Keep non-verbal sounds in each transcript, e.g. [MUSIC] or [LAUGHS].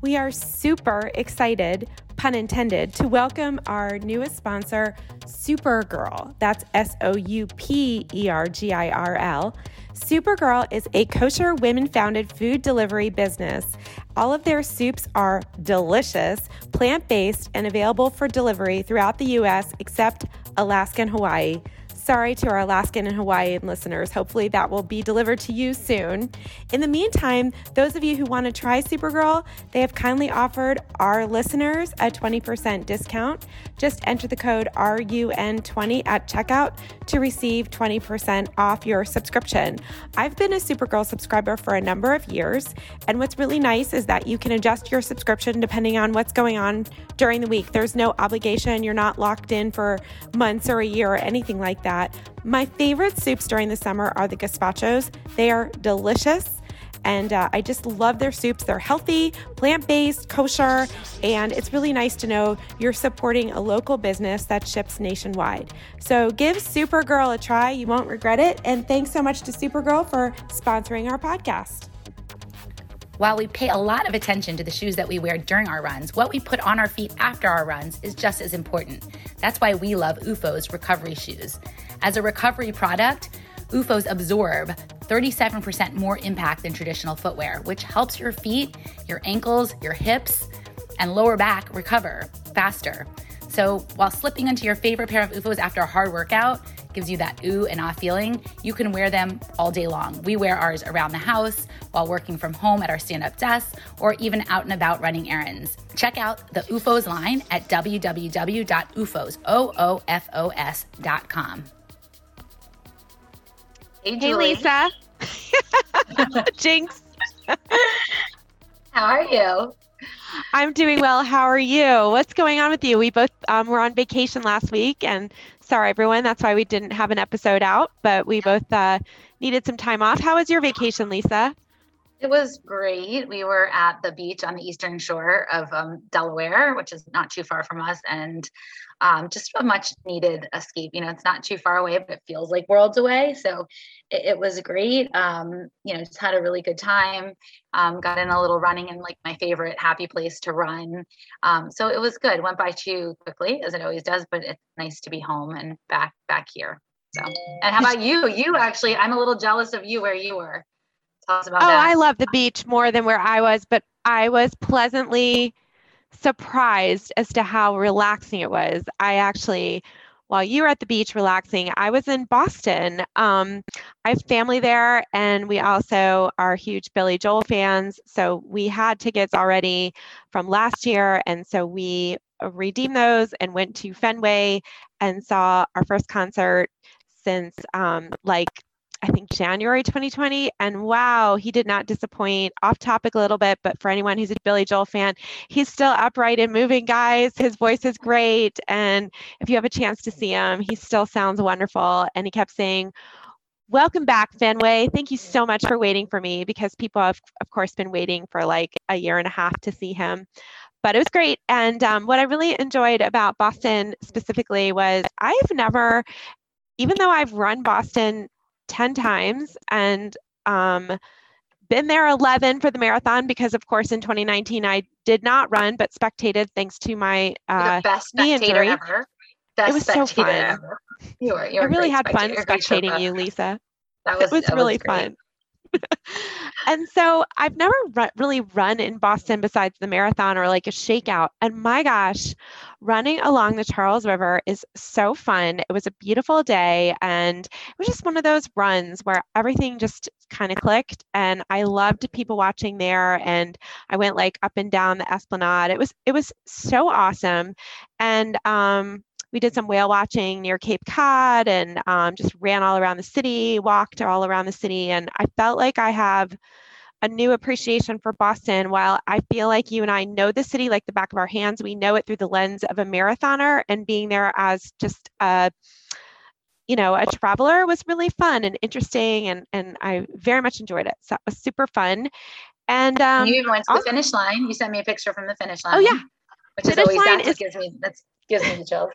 We are super excited, pun intended, to welcome our newest sponsor, Soupergirl. That's S O U P E R G I R L. Soupergirl is a kosher women founded food delivery business. All of their soups are delicious, plant based, and available for delivery throughout the U.S. except Alaska and Hawaii. Sorry to our Alaskan and Hawaiian listeners. Hopefully, that will be delivered to you soon. In the meantime, those of you who want to try Soupergirl, they have kindly offered our listeners a 20% discount. Just enter the code RUN20 at checkout to receive 20% off your subscription. I've been a Soupergirl subscriber for a number of years, and what's really nice is that you can adjust your subscription depending on what's going on during the week. There's no obligation, you're not locked in for months or a year or anything like that that. My favorite soups during the summer are the gazpachos. They are delicious. And uh, I just love their soups. They're healthy, plant based, kosher, and it's really nice to know you're supporting a local business that ships nationwide. So give Soupergirl a try. You won't regret it. And thanks so much to Soupergirl for sponsoring our podcast. While we pay a lot of attention to the shoes that we wear during our runs, what we put on our feet after our runs is just as important. That's why we love OOFOS recovery shoes. As a recovery product, OOFOS absorb 37% more impact than traditional footwear, which helps your feet, your ankles, your hips, and lower back recover faster. So while slipping into your favorite pair of OOFOS after a hard workout gives you that ooh and ah feeling, you can wear them all day long. We wear ours around the house, while working from home at our stand up desks, or even out and about running errands. Check out the OOFOS line at www.oofos.com. Hey, hey Lisa. [LAUGHS] Jinx. How are you? I'm doing well. How are you? What's going on with you? We both um, were on vacation last week, and sorry, everyone. That's why we didn't have an episode out, but we both uh, needed some time off. How was your vacation, Lisa? It was great. We were at the beach on the eastern shore of um, Delaware, which is not too far from us, and um, just a much needed escape. You know, it's not too far away, but it feels like worlds away. So it, it was great. Um, you know, just had a really good time. Um, got in a little running in like my favorite happy place to run. Um, so it was good. Went by too quickly as it always does, but it's nice to be home and back back here. So, and how about you? You actually, I'm a little jealous of you where you were. Tell us about oh, that. I love the beach more than where I was, but I was pleasantly surprised as to how relaxing it was. I actually, while you were at the beach relaxing, I was in Boston. Um, I have family there, and we also are huge Billy Joel fans. So we had tickets already from last year, and so we redeemed those and went to Fenway and saw our first concert since um, like I think January 2020. And wow, he did not disappoint. Off topic a little bit, but for anyone who's a Billy Joel fan, he's still upright and moving, guys. His voice is great. And if you have a chance to see him, he still sounds wonderful. And he kept saying, Welcome back, Fenway. Thank you so much for waiting for me because people have, of course, been waiting for like a year and a half to see him but it was great. And um, what I really enjoyed about Boston specifically was I've never, even though I've run Boston 10 times and um, been there 11 for the marathon because of course in 2019 i did not run but spectated thanks to my uh, best knee injury. ever. Best it was so fun. ever. you were, you were i really had fun spectating you lisa. That was, it was really was fun and so I've never really run in Boston besides the marathon or like a shakeout. And my gosh, running along the Charles River is so fun. It was a beautiful day and it was just one of those runs where everything just kind of clicked and I loved people watching there and I went like up and down the esplanade. It was it was so awesome. And um we did some whale watching near Cape Cod and um, just ran all around the city, walked all around the city. And I felt like I have a new appreciation for Boston. While I feel like you and I know the city like the back of our hands, we know it through the lens of a marathoner and being there as just a you know, a traveler was really fun and interesting, and and I very much enjoyed it. So it was super fun. And um, you even went to the finish line. You sent me a picture from the finish line. Oh yeah, which finish is always line is, gives me that gives me the chills.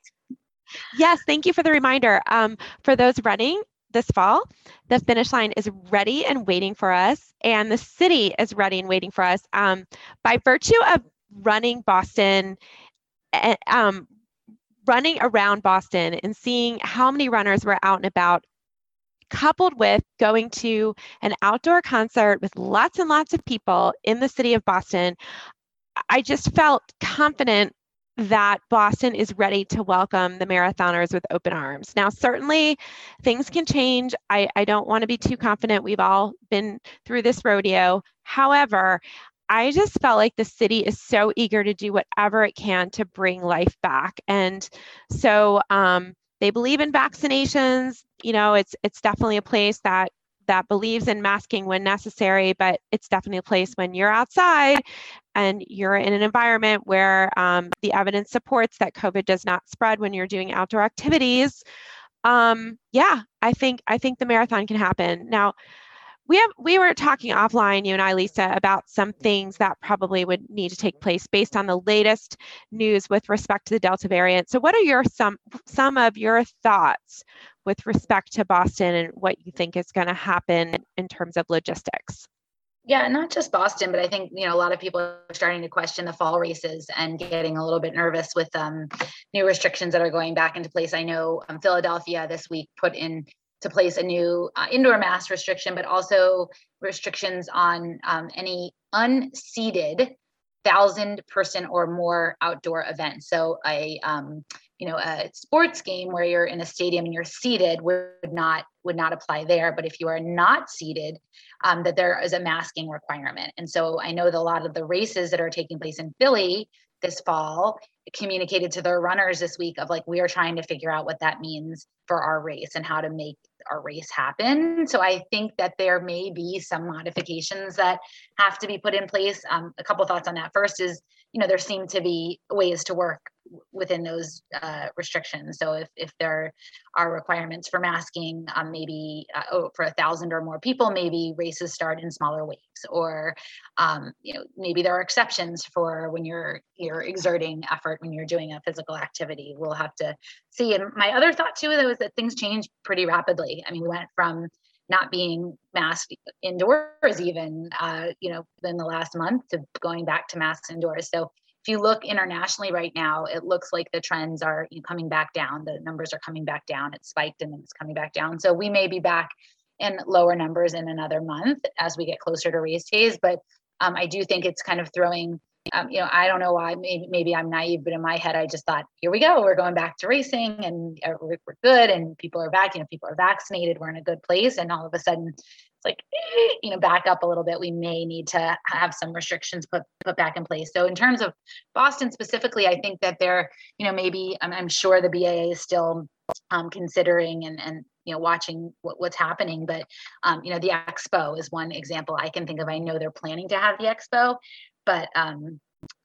Yes, thank you for the reminder. Um, for those running, this fall. The finish line is ready and waiting for us, and the city is ready and waiting for us. Um, by virtue of running Boston, eh, um, running around Boston and seeing how many runners were out and about, coupled with going to an outdoor concert with lots and lots of people in the city of Boston, I just felt confident that Boston is ready to welcome the marathoners with open arms. Now, certainly things can change. I, I don't want to be too confident. We've all been through this rodeo. However, I just felt like the city is so eager to do whatever it can to bring life back. And so um, they believe in vaccinations. You know, it's it's definitely a place that that believes in masking when necessary, but it's definitely a place when you're outside and you're in an environment where um, the evidence supports that COVID does not spread when you're doing outdoor activities. Um, yeah, I think I think the marathon can happen. Now, we have we were talking offline, you and I, Lisa, about some things that probably would need to take place based on the latest news with respect to the Delta variant. So, what are your some some of your thoughts with respect to Boston and what you think is going to happen in terms of logistics? Yeah, not just Boston, but I think you know a lot of people are starting to question the fall races and getting a little bit nervous with um, new restrictions that are going back into place. I know um, Philadelphia this week put in to place a new uh, indoor mask restriction, but also restrictions on um, any unseated thousand person or more outdoor events. So a um, you know a sports game where you're in a stadium and you're seated would not would not apply there. But if you are not seated, um, that there is a masking requirement. And so I know that a lot of the races that are taking place in Philly this fall communicated to their runners this week of like we are trying to figure out what that means for our race and how to make our race happen. So I think that there may be some modifications that have to be put in place. Um, a couple thoughts on that. First is, you know, there seem to be ways to work within those uh, restrictions. So if, if there are requirements for masking, um, maybe uh, oh, for a thousand or more people, maybe races start in smaller waves, or um, you know maybe there are exceptions for when you're you're exerting effort when you're doing a physical activity. We'll have to see. And my other thought too, though, is that things change pretty rapidly. I mean, we went from not being masked indoors even uh, you know in the last month to going back to masks indoors so if you look internationally right now, it looks like the trends are coming back down. The numbers are coming back down. It spiked and then it's coming back down. So we may be back in lower numbers in another month as we get closer to race days. But um, I do think it's kind of throwing, um, you know, I don't know why, maybe, maybe I'm naive, but in my head, I just thought, here we go. We're going back to racing and uh, we're, we're good. And people are back, you know, people are vaccinated. We're in a good place. And all of a sudden like eh, you know back up a little bit we may need to have some restrictions put put back in place. So in terms of boston specifically i think that they're you know maybe i'm, I'm sure the BAA is still um, considering and and you know watching what, what's happening. But um, you know the expo is one example i can think of. I know they're planning to have the expo but um,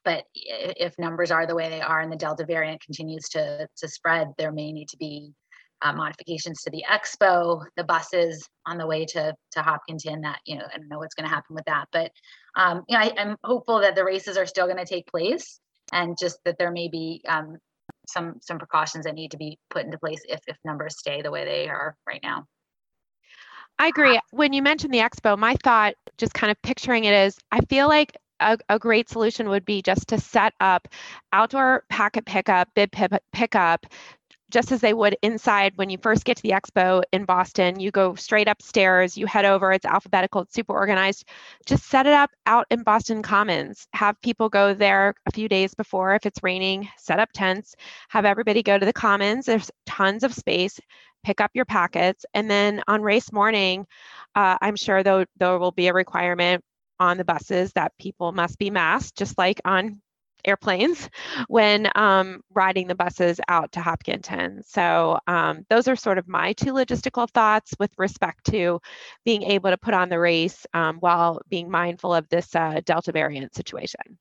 but if numbers are the way they are and the delta variant continues to to spread there may need to be uh, modifications to the expo, the buses on the way to to Hopkinton. That you know, I don't know what's going to happen with that, but um, you know, I, am hopeful that the races are still going to take place, and just that there may be um, some some precautions that need to be put into place if if numbers stay the way they are right now. I agree. When you mentioned the expo, my thought, just kind of picturing it, is I feel like a, a, great solution would be just to set up outdoor packet pickup, bib pickup, just as they would inside when you first get to the expo in Boston. You go straight upstairs, you head over, it's alphabetical, it's super organized. Just set it up out in Boston Commons. Have people go there a few days before if it's raining, set up tents, have everybody go to the Commons. There's tons of space. Pick up your packets. And then on race morning, uh, I'm sure there will be a requirement on the buses that people must be masked, just like on airplanes when um, riding the buses out to Hopkinton. So um, those are sort of my two logistical thoughts with respect to being able to put on the race um, while being mindful of this uh, Delta variant situation.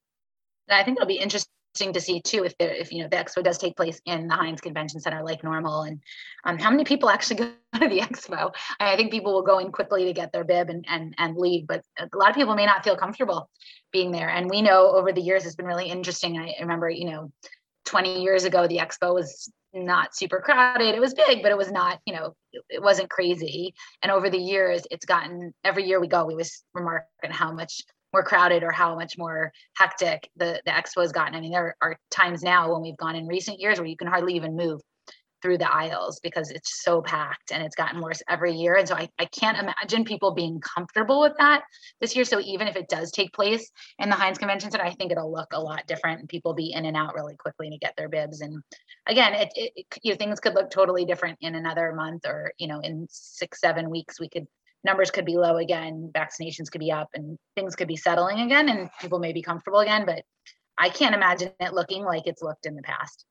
I think it'll be interesting interesting to see too if there if you know the expo does take place in the Hynes Convention Center like normal and um, how many people actually [LAUGHS] go to the expo. I think people will go in quickly to get their bib and and and leave, but a lot of people may not feel comfortable being there. And we know over the years it's been really interesting. I remember you know 20 years ago the expo was not super crowded. It was big, but it was not, you know, it wasn't crazy. And over the years, it's gotten every year we go, we was remarking how much more crowded or how much more hectic the, the expo has gotten. I mean, there are times now when we've gone in recent years where you can hardly even move through the aisles because it's so packed and it's gotten worse every year. And so I, I can't imagine people being comfortable with that this year. So even if it does take place in the Hynes Convention Center, I think it'll look a lot different and people be in and out really quickly to get their bibs. And again, it, it, it you know, things could look totally different in another month or, you know, in six, seven weeks, we could numbers could be low again, vaccinations could be up and things could be settling again and people may be comfortable again. But I can't imagine it looking like it's looked in the past.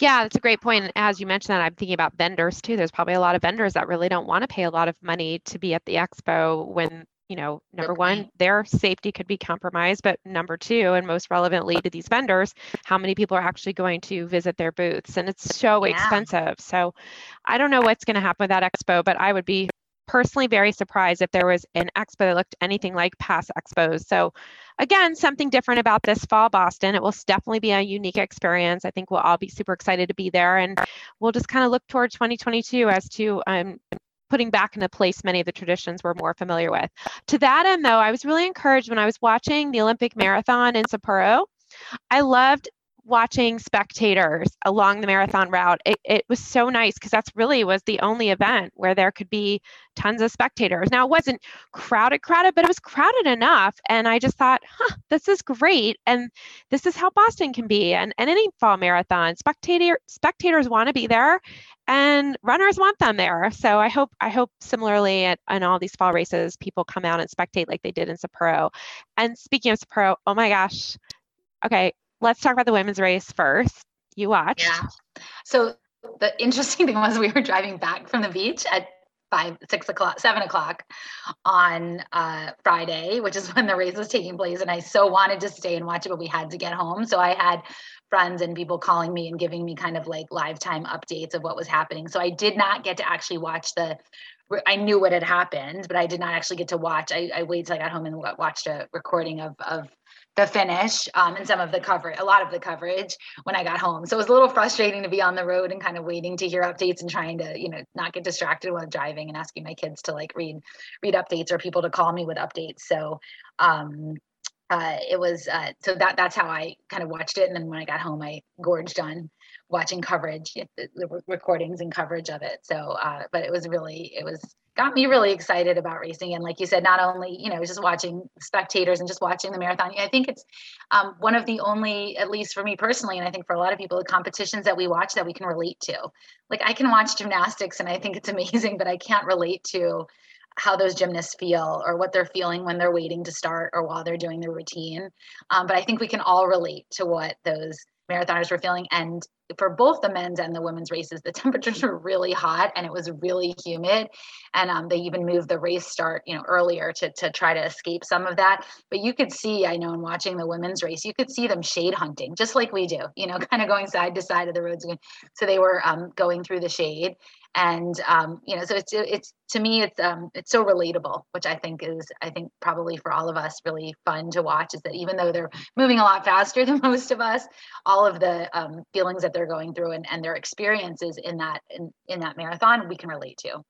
Yeah, that's a great point. As you mentioned that, I'm thinking about vendors too. There's probably a lot of vendors that really don't want to pay a lot of money to be at the expo when, you know, number one, their safety could be compromised, but number two, and most relevantly to these vendors, how many people are actually going to visit their booths? And it's so yeah. expensive. So I don't know what's going to happen with that expo, but I would be personally very surprised if there was an expo that looked anything like past expos. So again, something different about this fall Boston. It will definitely be a unique experience. I think we'll all be super excited to be there and we'll just kind of look toward 2022 as to um, putting back into place many of the traditions we're more familiar with. To that end though, I was really encouraged when I was watching the Olympic Marathon in Sapporo. I loved watching spectators along the marathon route it, it was so nice because that's really was the only event where there could be tons of spectators. Now it wasn't crowded crowded but it was crowded enough and i just thought huh this is great and this is how boston can be and, and any fall marathon. Spectator spectators want to be there and runners want them there. So i hope i hope similarly at, in all these fall races people come out and spectate like they did in sapporo. And speaking of sapporo oh my gosh. Okay let's talk about the women's race first. You watched. Yeah. So the [LAUGHS] interesting thing was we were driving back from the beach at five, six o'clock, seven o'clock on uh, Friday, which is [LAUGHS] when the race was taking place. And I so wanted to stay and watch it, but we had to get home. So I had friends and people calling me and giving me kind of like live time updates of what was happening. So I did not get to actually watch the I knew what had happened, but I did not actually get to watch. I, I waited till I got home and watched a recording of of the finish um, and some of the coverage, a lot of the coverage when I got home. So it was a little frustrating to be on the road and kind of waiting to hear updates and trying to, you know, not get distracted while driving and asking my kids to like read read updates or people to call me with updates. So um, uh, it was uh, so that that's how I kind of watched it. And then when I got home, I gorged on watching coverage, the, recordings and coverage of it. So, uh, but it was really it was got me really excited about racing. And like you said, not only, you know, just watching spectators and just watching the marathon, I think it's um, one of the only, at least for me personally, and I think for a lot of people, the competitions that we watch that we can relate to. Like I can watch gymnastics and I think it's [LAUGHS] amazing, but I can't relate to how those gymnasts feel or what they're feeling when they're waiting to start or while they're doing their routine. Um, but I think we can all relate to what those marathoners were feeling. And for both the men's and the women's races, the [LAUGHS] temperatures were really hot and it was really humid. And um, they even moved the race start, you know, earlier to to try to escape some of that. But you could see, I know, in watching the women's race, you could see them shade hunting, just like we do, you know, [LAUGHS] kind of going side to side of the roads. So they were um, going through the shade and um, you know so it's it's to me it's um it's so relatable which i think is i think probably for all of us really fun to watch is that even though they're moving a lot faster [LAUGHS] than most of us all of the um, feelings that they're going through and, and their experiences in that in, in that marathon we can relate to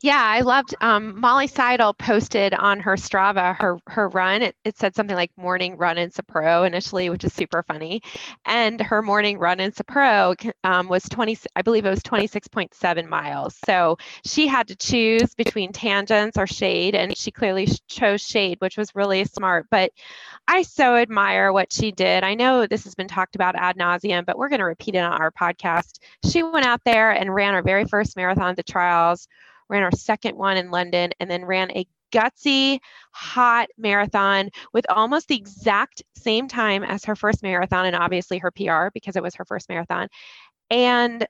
yeah, I loved um, Molly Seidel posted on her Strava her her run. It, it said something like morning run in Sapporo initially, which is super funny. And her morning run in Sapporo um, was 20, I believe it was 26.7 miles. So she had to choose between tangents or shade, and she clearly chose shade, which was really smart. But I so admire what she did. I know this has been talked about ad nauseum, but we're going to repeat it on our podcast. She went out there and ran her very first marathon, the trials ran our second one in London, and then ran a gutsy, hot marathon with almost the exact same time as her first marathon, and obviously her PR because it was her first marathon, and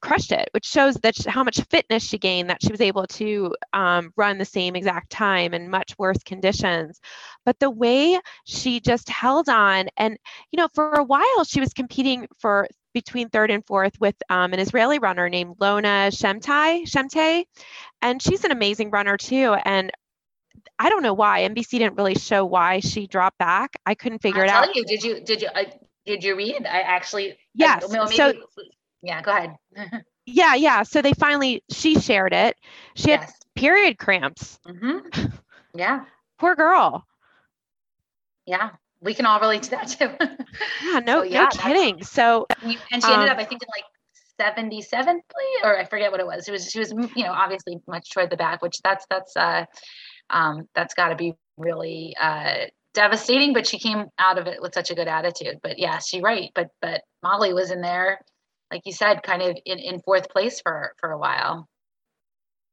crushed it, which shows that she, how much fitness she gained that she was able to um, run the same exact time in much worse conditions. But the way she just held on, and you know, for a while she was competing for between third and fourth with um, an Israeli runner named Lonah Shemtai, Shemte, and she's an amazing runner too. And I don't know why NBC didn't really show why she dropped back. I couldn't figure I'll it out. you, did you did you uh, did you read? I actually yes. I, maybe, so yeah, go ahead. [LAUGHS] yeah, yeah. So they finally she shared it. She yes. had period cramps. Mm-hmm. [LAUGHS] Yeah. Poor girl. Yeah, we can all relate to that too. yeah, no, so, yeah, no kidding. So and she ended um, up, I think, in like 77th or I forget what it was. It was she was you know obviously much toward the back, which that's that's uh um that's got to be really uh devastating. But she came out of it with such a good attitude. But yeah, she right. But but Molly was in there, like you said, kind of in, in fourth place for for a while.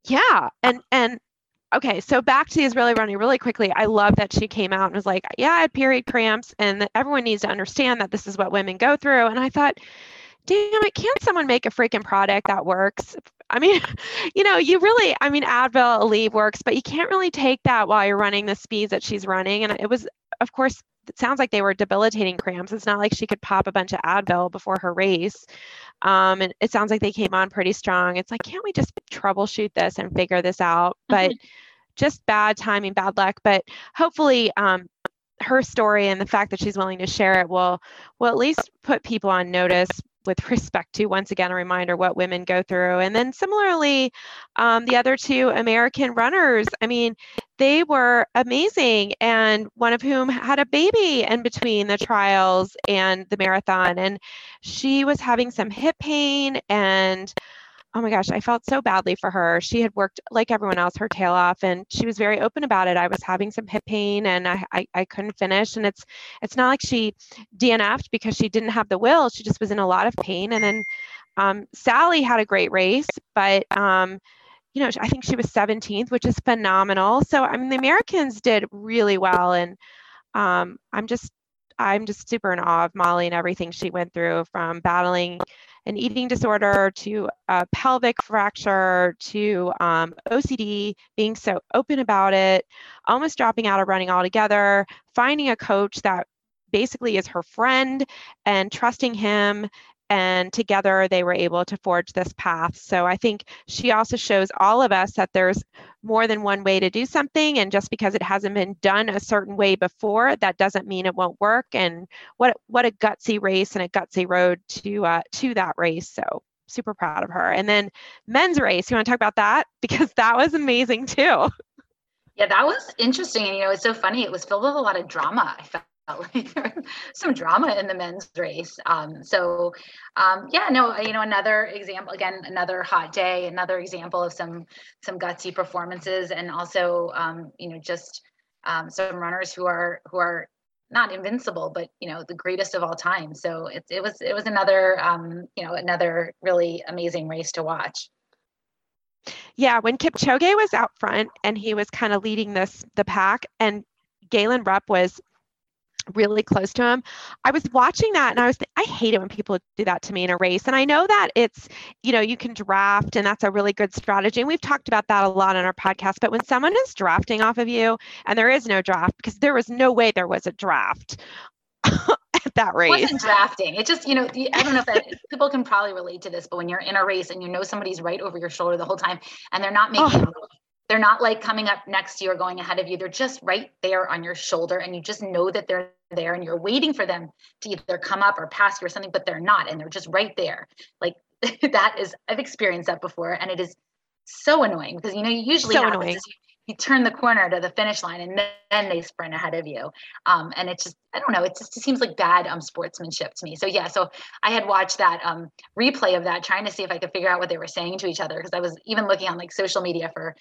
Yeah, and and okay, so back to the Israeli running really quickly. I love that she came out and was like, "Yeah, I had period cramps, and everyone needs to understand that this is what women go through." And I thought, damn it, can't someone make a freaking product that works? I mean, [LAUGHS] you know, you really, I mean, Advil, Aleve works, but you can't really take that while you're running the speeds that she's running. And it was, of course, it sounds like they were debilitating cramps. It's not like she could pop a bunch of Advil before her race. Um, and it sounds like they came on pretty strong. It's like, can't we just troubleshoot this and figure this out? But mm-hmm. Just bad timing, bad luck. But hopefully, um, her story and the fact that she's willing to share it will will at least put people on notice with respect to once again a reminder what women go through and then similarly um, the other two american runners i mean they were amazing and one of whom had a baby in between the trials and the marathon and she was having some hip pain and oh my gosh, I felt so badly for her. She had worked like everyone else her tail off and she was very open about it. I was having some hip pain and I, I, I couldn't finish. And it's it's not like she DNF'd because she didn't have the will. She just was in a lot of pain. And then um, Sally had a great race, but um, you know, I think she was 17th, which is phenomenal. So I mean the Americans did really well and um, I'm just I'm just super in awe of Molly and everything she went through from battling an eating disorder to a pelvic fracture to um, OCD, being so open about it, almost dropping out of running altogether, finding a coach that basically is her friend and trusting him and together they were able to forge this path. So I think she also shows all of us that there's more than one way to do something and just because it hasn't been done a certain way before that doesn't mean it won't work and what what a gutsy race and a gutsy road to uh, to that race. So super proud of her. And then men's race, you want to talk about that [LAUGHS] because that was amazing too. Yeah, that was interesting. And you know, it's so funny. It was filled with a lot of drama. I felt [LAUGHS] like some drama in the men's race. Um, so um, yeah, no, you know, another example, again, another hot day, another example of some some gutsy performances, and also um, you know just um, some runners who are who are not invincible, but you know the greatest of all time. So it it was it was another um, you know another really amazing race to watch. Yeah, when Kipchoge was out front and he was kind of leading this the pack, and Galen Rupp was really close to him. I was watching that and I was, I hate it when people do that to me in a race. And I know that it's, you know, you can draft and that's a really good strategy. And we've talked about that a lot on our podcast. But when someone is drafting off of you and there is no draft, because there was no way there was a draft. [LAUGHS] at that race. It wasn't drafting. It just, you know, I don't know if that, [LAUGHS] people can probably relate to this, but when you're in a race and you know somebody's right over your shoulder the whole time and they're not making oh. They're not like coming up next to you or going ahead of you. They're just right there on your shoulder, and you just know that they're there, and you're waiting for them to either come up or pass you or something, but they're not, and they're just right there. Like [LAUGHS] that is, I've experienced that before, and it is so annoying because you know, you usually so annoying. You, you turn the corner to the finish line and then they sprint ahead of you. Um, and it's just, I don't know, it just it seems like bad um, sportsmanship to me. So yeah, so I had watched that um, replay of that, trying to see if I could figure out what they were saying to each other because I was even looking on like social media for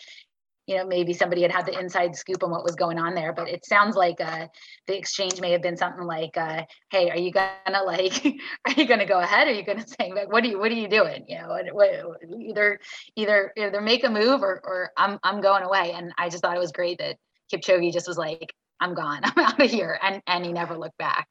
you know maybe somebody had had the inside scoop on what was going on there but it sounds like uh, the exchange may have been something like uh, hey are you gonna [LAUGHS] like are you gonna go ahead? Are you gonna say like what are you what are you doing? You know what, what, either either either make a move or or I'm I'm going away. And I just thought it was great that Kipchoge just was like I'm gone. [LAUGHS] I'm out of here. And and he never looked back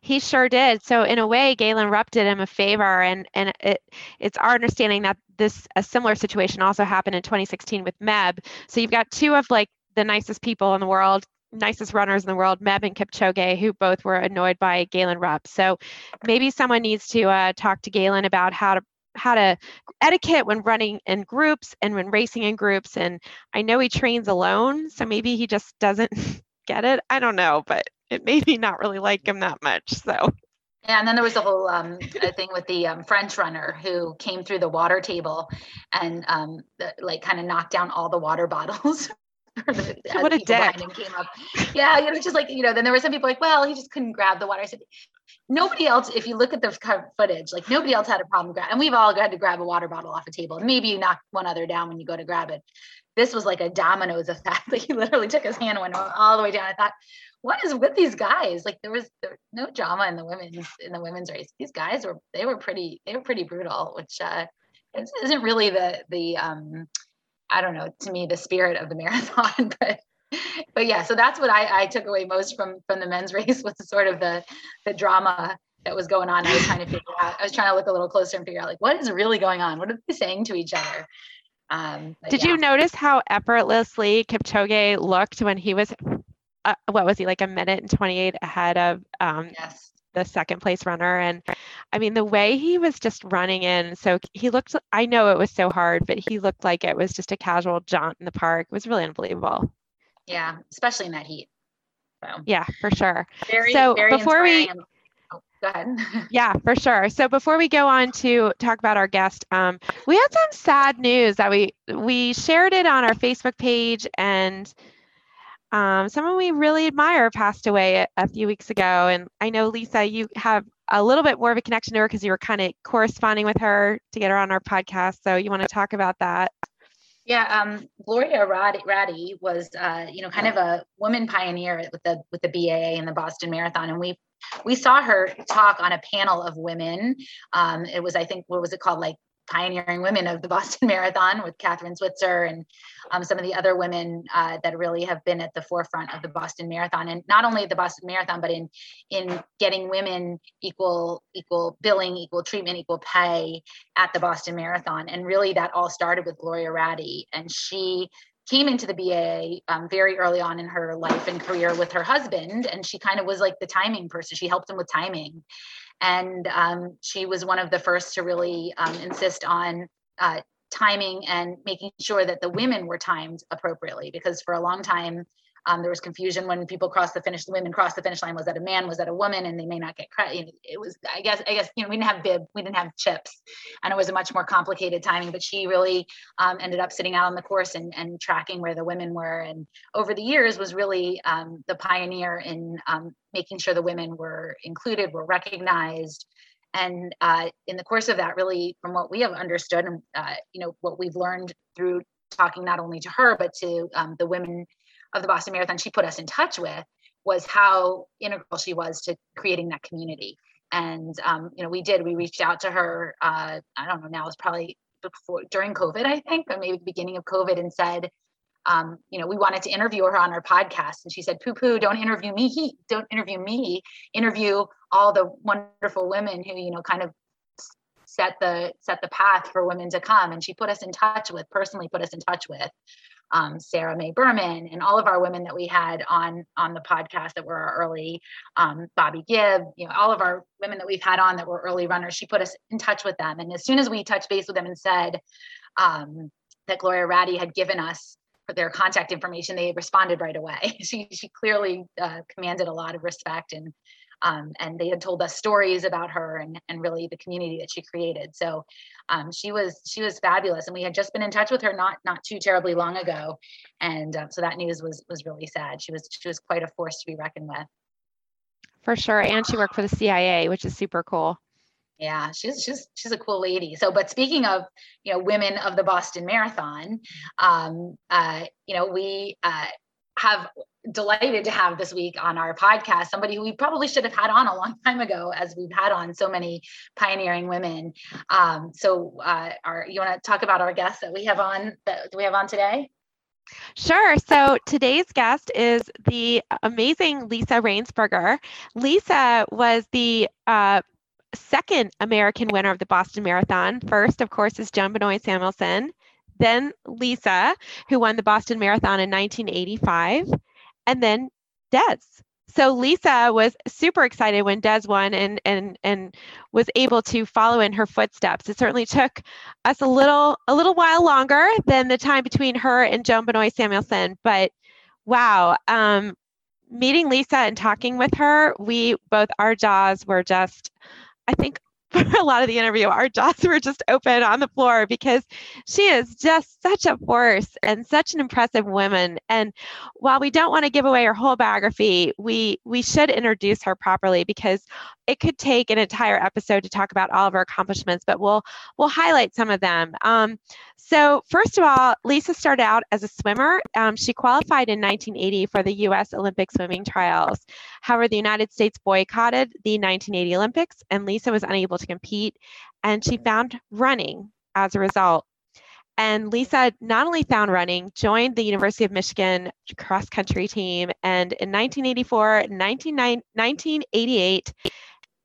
he sure did. So in a way, Galen Rupp did him a favor, and and it it's our understanding that this a similar situation also happened in 2016 with Meb. So you've got two of like the nicest people in the world, nicest runners in the world, Meb and Kipchoge, who both were annoyed by Galen Rupp. So maybe someone needs to uh, talk to Galen about how to how to etiquette when running in groups and when racing in groups. And I know he trains alone, so maybe he just doesn't [LAUGHS] get it. I don't know, but it made me not really like him that much. So Yeah, And then there was the whole um, thing with the um, French runner who came through the water table and um, the, like kind of knocked down all the water [LAUGHS] bottles. the, [LAUGHS] what a dick. Came up. Yeah, you know, just like you know. Then there were some people like, well, he just couldn't grab the water. I said, nobody else. If you look at the footage, like nobody else had a problem grab, and we've all had to grab a water bottle off a table. Maybe you knock one other down when you go to grab it. This was like a dominoes effect. [LAUGHS] Like he literally took his hand and went all the way down. I thought, what is with these guys? Like there was, there was no drama in the women's in the women's race. These guys were they were pretty they were pretty brutal, which uh, isn't really the the um, I don't know to me the spirit of the [LAUGHS] marathon, but but yeah. So that's what I, I took away most from from the men's [LAUGHS] race was sort of the the drama that was going on. I was trying to figure out. I was trying to look a little closer and figure out like what is really going on. What are they saying to each other? Um, Did yeah. you notice how effortlessly Kipchoge looked when he was uh, what was he like a minute and 28 ahead of um, yes. the second place runner. And i mean the way he was just running in so he looked i know it was so hard but he looked like it was just a casual jaunt in the park. It was really unbelievable. Yeah especially in that heat. So. Yeah for sure. Very, so very before we oh, go ahead. [LAUGHS] Yeah for sure. So before we go on to talk about our guest um, we had some sad news that we we shared it on our facebook page and um, someone we really admire passed away a, a, few weeks ago. And I know, Lisa, you have a little bit more of a connection to her because you were kind of corresponding with her to get her on our podcast. So you want to talk about that? Yeah, um, Gloria Ratti was, uh, you know, kind of a woman pioneer with the with the BAA and the Boston Marathon, and we we saw her talk on a panel of women. Um, it was, I think, what was it called, like pioneering women of the Boston [LAUGHS] Marathon with Kathrine Switzer and um, some of the other women uh, that really have been at the forefront of the Boston Marathon, and not only the Boston Marathon, but in in getting women equal equal billing, equal treatment, equal pay at the Boston Marathon. And really, that all started with Gloria Ratti, and she came into the BAA um, very early on in her life and career with her husband, and she kind of was like the timing person. She helped him with timing, and um, she was one of the first to really um, insist on uh, timing and making sure that the women were timed appropriately because for a long time um, there was confusion when people crossed the finish. Women crossed the finish line. Was that a man? Was that a woman? And they may not get credit. It was, I guess, I guess you know, we didn't have bib, we didn't have chips, and it was a much more complicated timing. But she really um, ended up sitting out on the course and, and tracking where the women were, and over the years was really um, the pioneer in um, making sure the women were included, were recognized, and uh, in the course of that really from what we have understood and uh, you know what we've learned through talking not only to her but to um, the women of the Boston Marathon she put us in touch with was how integral she was to creating that community. And um, you know, we did. We reached out to her. Uh, I don't know now. It's probably before during COVID, I think, or maybe the beginning of COVID, and said, um, you know, we wanted to interview her on our podcast, and she said, "Poo poo, don't interview me. He, Don't interview me. Interview all the wonderful women who, you know, kind of set the set the path for women to come." And she put us in touch with, personally, put us in touch with um, Sara Mae Berman and all of our women that we had on on the podcast that were our early um, Bobbi Gibb, you know, all of our women that we've had on that were early runners. She put us in touch with them, and as soon as we touched base with them and said um, that Gloria Ratti had given us their contact information, they responded right away. [LAUGHS] she she clearly uh, commanded a lot of respect and um, and they had told us stories about her and, and really the community that she created. So um, she was she was fabulous, and we had just been in touch with her not not too terribly long ago, and uh, so that news was was really sad. She was she was quite a force to be reckoned with. For sure, and she worked for the CIA, which is super cool. Yeah, she's she's she's a cool lady. So, but speaking of you know women of the Boston Marathon, um, uh, you know we uh, have delighted to have this week on our podcast somebody who we probably should have had on a long [LAUGHS] time ago as we've had on so many pioneering women um, so uh, our, you want to talk about our guests that we have on that we have on today Sure. So today's guest is the amazing Lisa Rainsberger. Lisa was the uh, second American winner of the Boston Marathon. First, of course, is Joan Benoit Samuelson. Then Lisa, who won the Boston Marathon in 1985 and then Des. So Lisa was super excited when Des won and and and was able to follow in her footsteps. It certainly took us a little a little while longer than the time between her and Joan Benoit Samuelson, but wow. Um, meeting Lisa and talking with her, we both our jaws were just, I think [LAUGHS] for a lot of the interview, our jaws were just open on the floor because she is just such a force and such an impressive woman. And while we don't want to give away her whole biography, we we should introduce her properly because it could take an entire episode to talk about all of her accomplishments, but we'll we'll highlight some of them. Um, so first of all, Lisa started out as a swimmer. Um, she qualified in 1980 for the U.S. Olympic swimming trials. However, the United States boycotted the 1980 Olympics, and Lisa was unable to compete, and she found running as a result. And Lisa not only found running, joined the University of Michigan cross country team, and in 1984, 1988,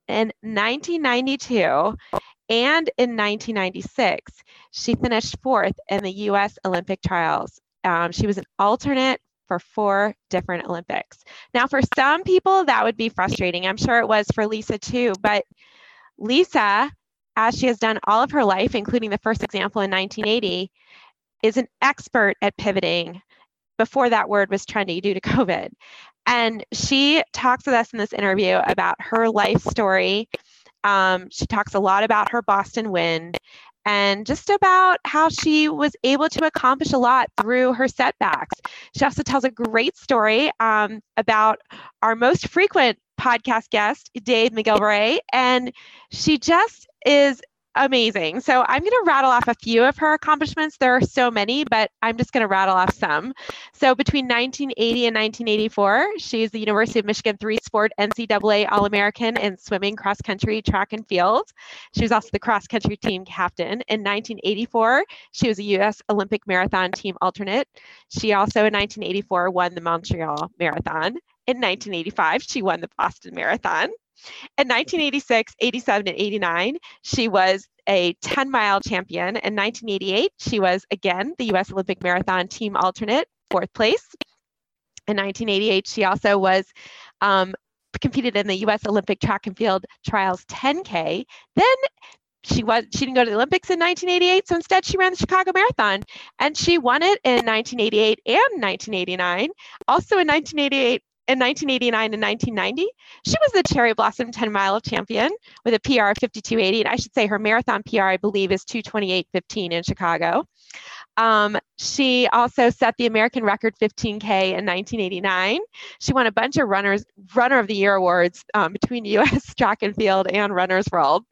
and 1992, and in 1996, she finished fourth in the US Olympic trials. Um, she was an alternate for four different Olympics. Now, for some people, that would be frustrating. I'm sure it was for Lisa too. But Lisa, as she has done all of her life, including the first example in 1980, is an expert at pivoting before that word was trendy due to [LAUGHS] COVID. And she talks with us in this interview about her life story um, she talks a lot about her Boston win and just about how she was able to accomplish a lot through her setbacks. She also tells a great story um, about our most frequent podcast guest, Dave McGillivray, and she just is amazing. So I'm going to rattle off a few of her accomplishments. There are so many, but I'm just going to rattle off some. So between 1980 and 1984, she's the University of Michigan three sport NCAA All American in swimming, cross country, track, and field. She was also the cross country team captain. In 1984, she was a U.S. Olympic marathon team alternate. She also in 1984 won the Montreal Marathon. In 1985, she won the Boston Marathon. In 1986, 87, and 89, she was a 10 mile champion. In 1988, she was again the US Olympic Marathon team alternate, fourth place. In 1988, she also was um, competed in the US Olympic track and field trials 10K. Then she was she didn't go to the Olympics in 1988, so instead she ran the Chicago Marathon and she won it in 1988 and 1989. Also in 1988, in 1989 and 1990, she was the Cherry Blossom 10 mile champion with a PR of 52.80. And I should say her marathon PR, I believe, is 228.15 in Chicago. Um, she also set the American record 15K in 1989. She won a bunch of runners runner of the year awards um, between U.S. [LAUGHS] track and field and Runners World.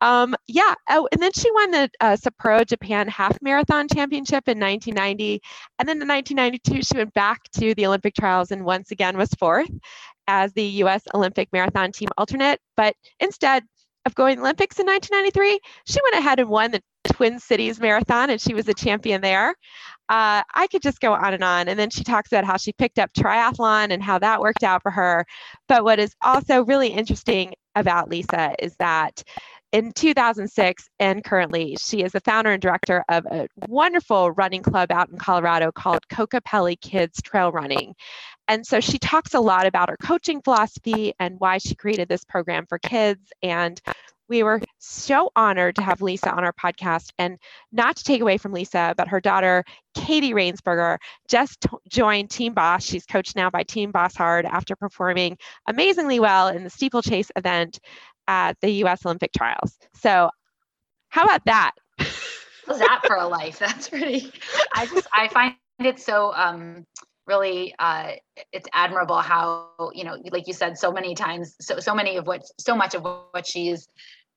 Um, yeah, oh, and then she won the uh, Sapporo Japan Half Marathon Championship in 1990, and then in 1992 she went back to the Olympic trials and once again was fourth as the U.S. Olympic Marathon Team alternate. But instead of going Olympics in 1993, she went ahead and won the Twin Cities Marathon, and she was a champion there. Uh, I could just go on and on. And then she talks about how she picked up triathlon and how that worked out for her. But what is also really interesting about Lisa is that in 2006 and currently. She is the founder and director of a wonderful running club out in colorado called Kokopelli kids trail running. And so she talks a lot about her coaching philosophy and why she created this program for kids. And we were so honored to have Lisa on our podcast. And not to take away from Lisa, but her daughter, Katie Rainsberger, just t- joined Team Boss. She's coached now by Team Bosshard after performing amazingly well in the steeplechase event at the US Olympic trials. So, how about that? How's that for a life? [LAUGHS] That's pretty. I just, I find it so, um, really uh, it's admirable how you know like you said so many times so so many of what so much of what she's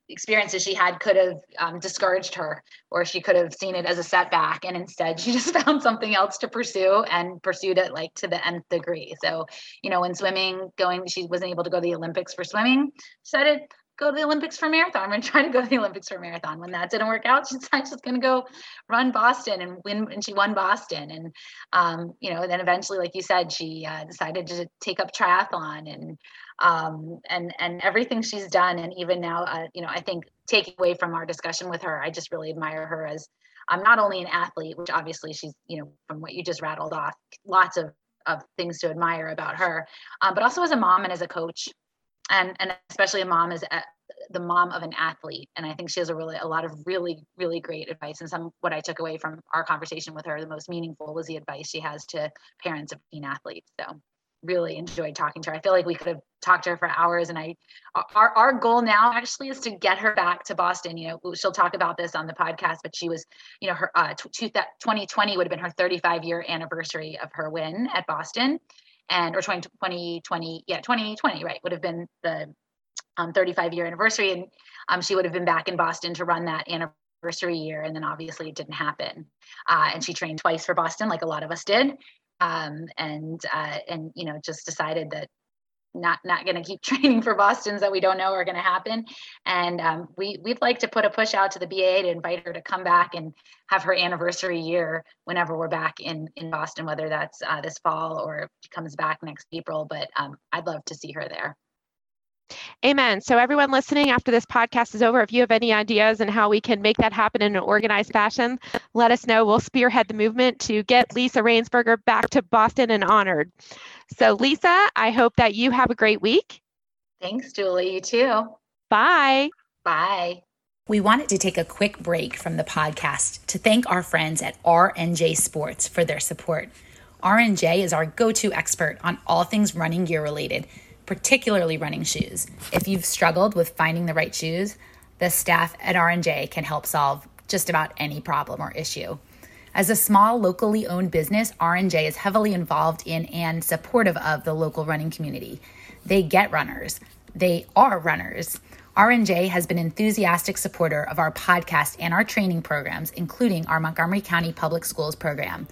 experiences she had could have um, discouraged her or she could have seen it as a setback and instead she [LAUGHS] just found something else to pursue and pursued it like to the nth degree so you know when swimming going she wasn't able to go to the olympics for swimming decided go to the Olympics for marathon. I'm going to try to go to the Olympics for marathon. When that didn't work out, she [LAUGHS] decided she's going to go run Boston and win. And she won Boston. And, um, you know, then eventually, like you said, she uh, decided to take up triathlon and, um, and, and everything she's done. And even now, uh, you know, I think taking away from our discussion with her, I just really admire her as um, not only an athlete, which obviously she's, you know, from what you just rattled off, lots of, of things to admire about her, um, but also as a mom and as a coach and and especially a mom is a, the mom of an athlete and i think she has a really a lot of really really great advice and some what i took away from our conversation with her the most meaningful was the advice she has to parents of teen athletes so really enjoyed talking to her. I feel like we could have talked to her for hours. And I, our, our goal now actually is to get her back to Boston. You know, she'll talk about this on the podcast, but she was, you know, her uh, 2020 would have been her 35 year anniversary of her win at Boston. And or 20, 2020, yeah, 2020, right, would have been the um, 35 year anniversary. And um, she would have been back in Boston to run that anniversary year. And then obviously it didn't happen. Uh, and she trained twice for Boston, like a lot of us did um, and uh, and you know just decided that not not going to keep [LAUGHS] training for Boston's that we don't know are going to happen. And um, we we'd like to put a push out to the BAA to invite her to come back and have her anniversary year whenever we're back in in Boston, whether that's uh, this fall or she comes back next April. But um, I'd love to see her there. Amen. So, everyone listening after this podcast is over, if you have any ideas on how we can make that happen in an organized fashion, let us know. We'll spearhead the movement to get Lisa Rainsberger back to Boston and honored. So, Lisa, I hope that you have a great week. Thanks, Julie. You too. Bye. Bye. We wanted to take a quick break from the podcast to thank our friends at RNJ Sports for their support. RNJ is our go to expert on all things running gear related particularly running shoes. If you've struggled with finding the right shoes, the staff at R&J can help solve just about any problem or issue. As a small locally owned business, R&J is heavily involved in and supportive of the local running community. They get runners. They are runners. R&J has been an enthusiastic supporter of our podcast and our training programs, including our Montgomery County Public Schools program.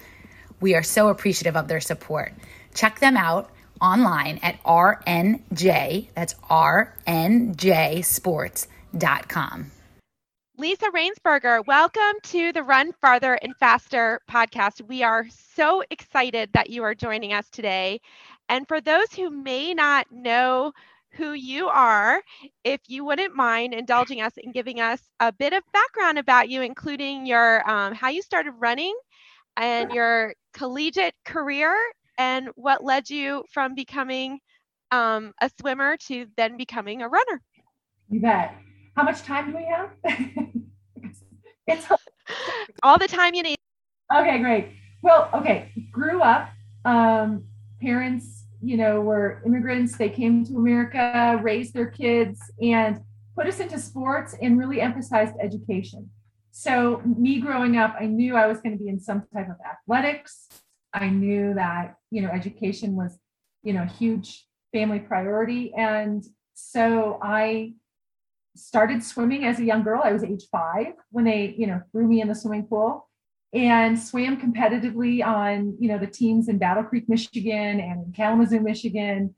We are so appreciative of their support. Check them out online at RNJ, that's RNJsports.com. Lisa Rainsberger, welcome to the Run Farther and Faster podcast. We are so excited that you are joining us today. And for those who may not know who you are, if you wouldn't mind indulging us and giving us a bit of background about you, including your um, how you started running and your collegiate career and what led you from becoming um, a swimmer to then becoming a runner. You bet. How much time do we have? [LAUGHS] it's [LAUGHS] all the time you need. Okay, great. Well, okay. Grew up. Um, parents, you know, were immigrants. They came to America, raised their kids, and put us into sports and really emphasized education. So, me growing up, I knew I was going to be in some type of athletics. I knew that, you know, education was, you know, a huge family priority. And so I started swimming as a young girl. I was age five when they, you know, threw me in the swimming pool and swam competitively on, you know, the teams in Battle Creek, Michigan and in Kalamazoo, Michigan,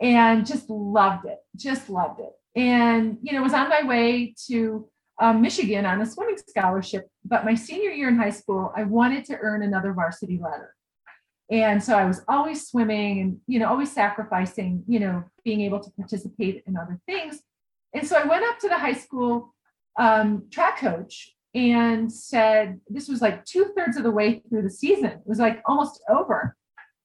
and just loved it, just loved it. And, you know, was on my way to um, Michigan on a swimming scholarship. But my senior year in high school, I wanted to earn another varsity letter. And so I was always swimming and, you know, always sacrificing, you know, being able to participate in other things. And so I went up to the high school um, track coach and said, this was like two thirds of the way through the season. It was like almost over.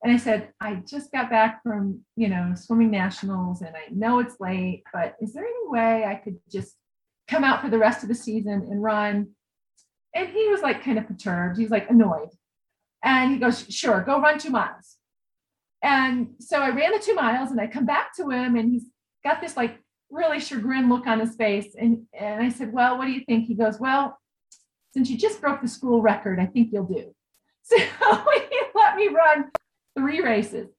And I said, I just got back from, you know, swimming nationals and I know it's late, but is there any way I could just come out for the rest of the season and run? And he was like kind of perturbed. He's like annoyed. And he goes, Sure, go run two miles. And so I ran the two miles and I come back to him and he's got this like really chagrin look on his face. And, and I said, Well, what do you think? He goes, Well, since you just broke the school record, I think you'll do. [LAUGHS] So [LAUGHS] he let me run three races.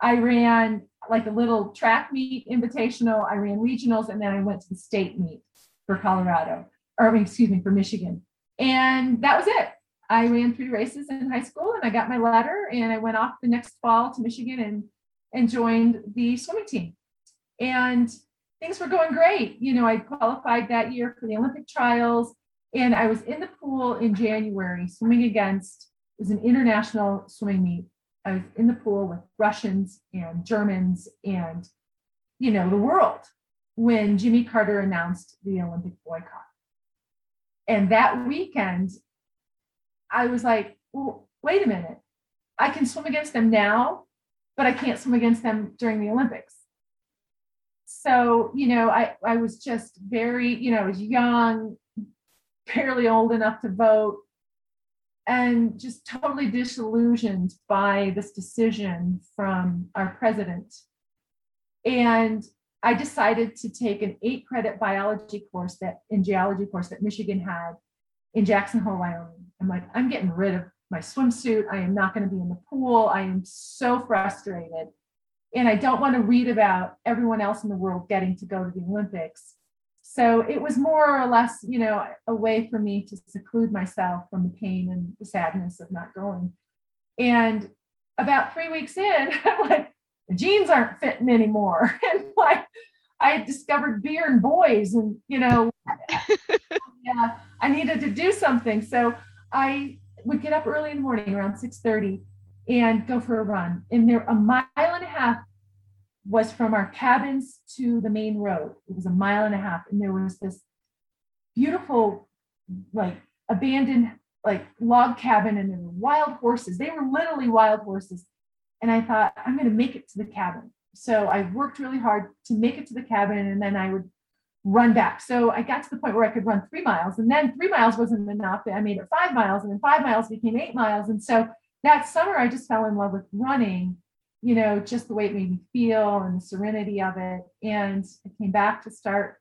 I ran like a little track meet invitational, I ran regionals, and then I went to the state meet for Colorado, or excuse me, for Michigan. And that was it. I ran three races in high school and I got my letter and I went off the next fall to Michigan and, and joined the swimming team. And things were going great. You know, I qualified that year for the Olympic trials and I was in the pool in January swimming against, it was an international swimming meet. I was in the pool with Russians and Germans and, you know, the world when Jimmy Carter announced the Olympic boycott. And that weekend, I was like, wait a minute. I can swim against them now, but I can't swim against them during the Olympics. So, you know, I, I was just very, you know, I was young, barely old enough to vote. and just totally disillusioned by this decision from our president. And I decided to take an eight credit biology course that in geology course that Michigan had in Jackson Hole, Wyoming. I'm like, I'm getting rid of my swimsuit. I am not going to be in the pool. I am so frustrated. And I don't want to read about everyone else in the world getting to go to the Olympics. So it was more or less, you know, a way for me to seclude myself from the pain and the sadness of not going. And about three weeks in, [LAUGHS] I'm like, the jeans aren't fitting anymore. [LAUGHS] And like, I had discovered beer and boys, and you know, [LAUGHS] yeah, I needed to do something. So I would get up early in the morning around 6:30 and go for a run. And there a mile and a half was from our cabins to the main road. It was a mile and a half, and there was this beautiful, like abandoned, like log cabin, and there were wild horses. They were literally wild horses. And I thought, I'm going to make it to the cabin. So I worked really hard to make it to the cabin, and then I would run back. So I got to the point where I could run three miles, and then three miles wasn't enough. I made it five miles, and then five miles became eight miles. And so that summer, I just fell in love with running you know, just the way it made me feel and the serenity of it. And I came back to start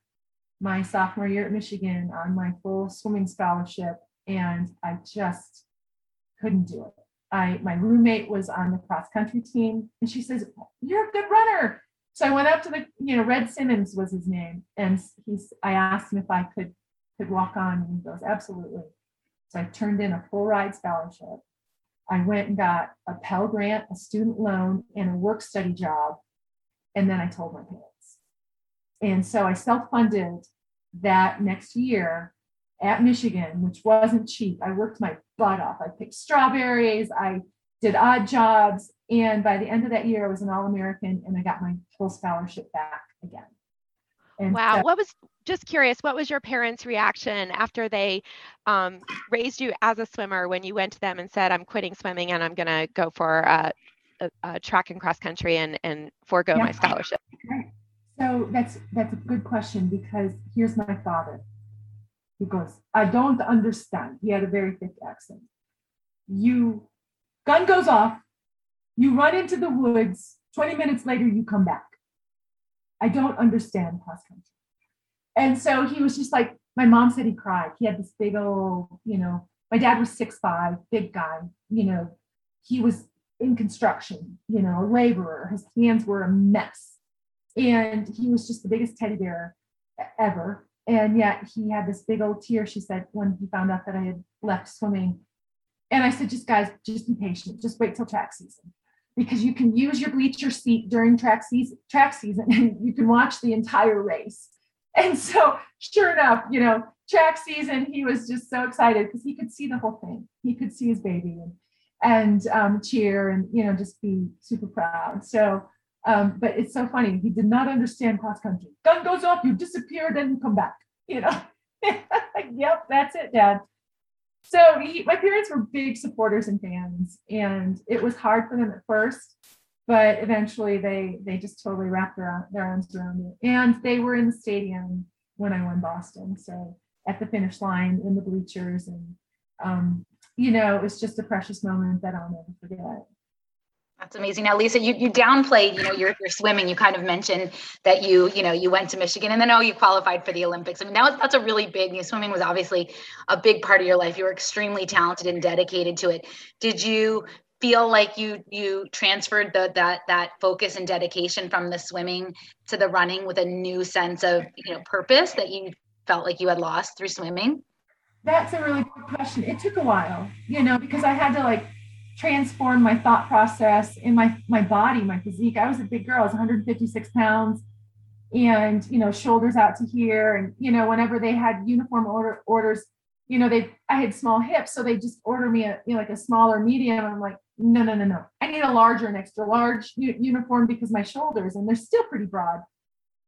my sophomore year at Michigan on my full swimming scholarship, and I just couldn't do it. I my roommate was on the cross country team, and she says, "You're a good runner." So I went up to the, you know, Red Simmons was his name, and he's. I asked him if I could could walk on, and he goes, "Absolutely." So I turned in a full ride scholarship, I went and got a Pell Grant, a student loan, and a work study job. And then I told my parents. And so I self funded that next year at Michigan, which wasn't cheap. I worked my butt off. I picked strawberries, I did odd jobs. And by the end of that year, I was an All American and I got my full scholarship back again. And wow. So, what was just curious, what was your parents' reaction after they um, raised you as a swimmer when you went to them and said, I'm quitting swimming and I'm going to go for a, a, a, track and cross country and, and forego yeah. my scholarship? So that's that's a good question because here's my father. He goes, I don't understand. He had a very thick accent. You gun goes off, you run into the woods, 20 minutes later, you come back. I don't understand cross country. And so he was just like, my mom said he cried. He had this big old, you know, my dad was six five, big guy, you know, he was in construction, you know, a laborer. His hands were a mess. And he was just the biggest teddy bear ever. And yet he had this big old tear, she said, when he found out that I had left swimming. And I said, just guys, just be patient. Just wait till track season because you can use your bleacher seat during track season, track season [LAUGHS] and you can watch the entire race. And so, sure enough, you know, track season, he was just so excited because he could see the whole thing. He could see his baby and and um, cheer and you know just be super proud. So, um, but it's so funny. He did not understand cross country. Gun goes off, you disappear, then you come back. You know, [LAUGHS] yep, that's it, Dad. So my parents were big supporters and fans, and it was hard for them at first but eventually they they just totally wrapped their, their arms around me. And they were in the stadium when i won boston so at the finish line in the bleachers and um, you know it was just a precious moment that i'll never forget that's amazing. Now, Lisa, you, you downplayed, you know, your, your swimming. You kind of mentioned that you, you know, you went to Michigan and then oh, you qualified for the Olympics. I mean, that was, that's a really big. You know, swimming was obviously a big part of your life. You were extremely talented and dedicated to it. Did you feel like you you transferred the that that focus and dedication from the swimming to the running with a new sense of you know purpose that you felt like you had lost through swimming that's a really good question it took a while you know because i had to like transform my thought process in my my body my physique i was a big girl i was 156 pounds and you know shoulders out to here and you know whenever they had uniform order orders you know, they I had small hips, so they just order me a you know like a smaller medium. I'm like, no, no, no, no. I need a larger and extra large u- uniform because my shoulders and they're still pretty broad.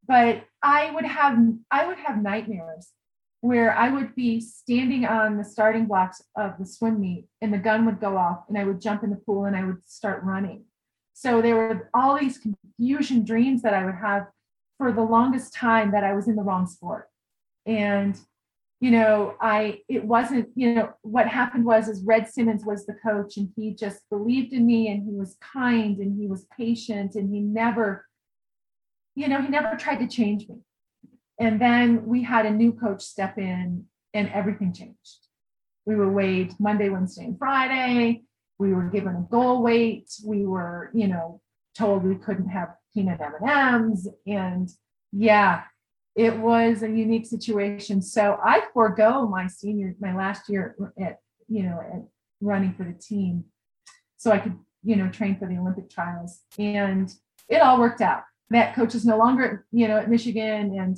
But I would have I would have nightmares where I would be standing on the starting blocks of the swim meet and the gun would go off and I would jump in the pool and I would start running. So there were all these confusion dreams that I would have for the longest time that I was in the wrong sport. And you know, I it wasn't, you know, what happened was is Red Simmons was the coach and he just believed in me and he was kind and he was patient and he never, you know, he never tried to change me. And then we had a new coach step in and everything changed. We were weighed Monday, Wednesday, and Friday. We were given a goal weight. We were, you know, told we couldn't have peanut M&Ms and yeah, it was a unique situation. So I forego my senior, my last year at, you know, at running for the team so I could, you know, train for the Olympic trials. And it all worked out. That coach is no longer, you know, at Michigan and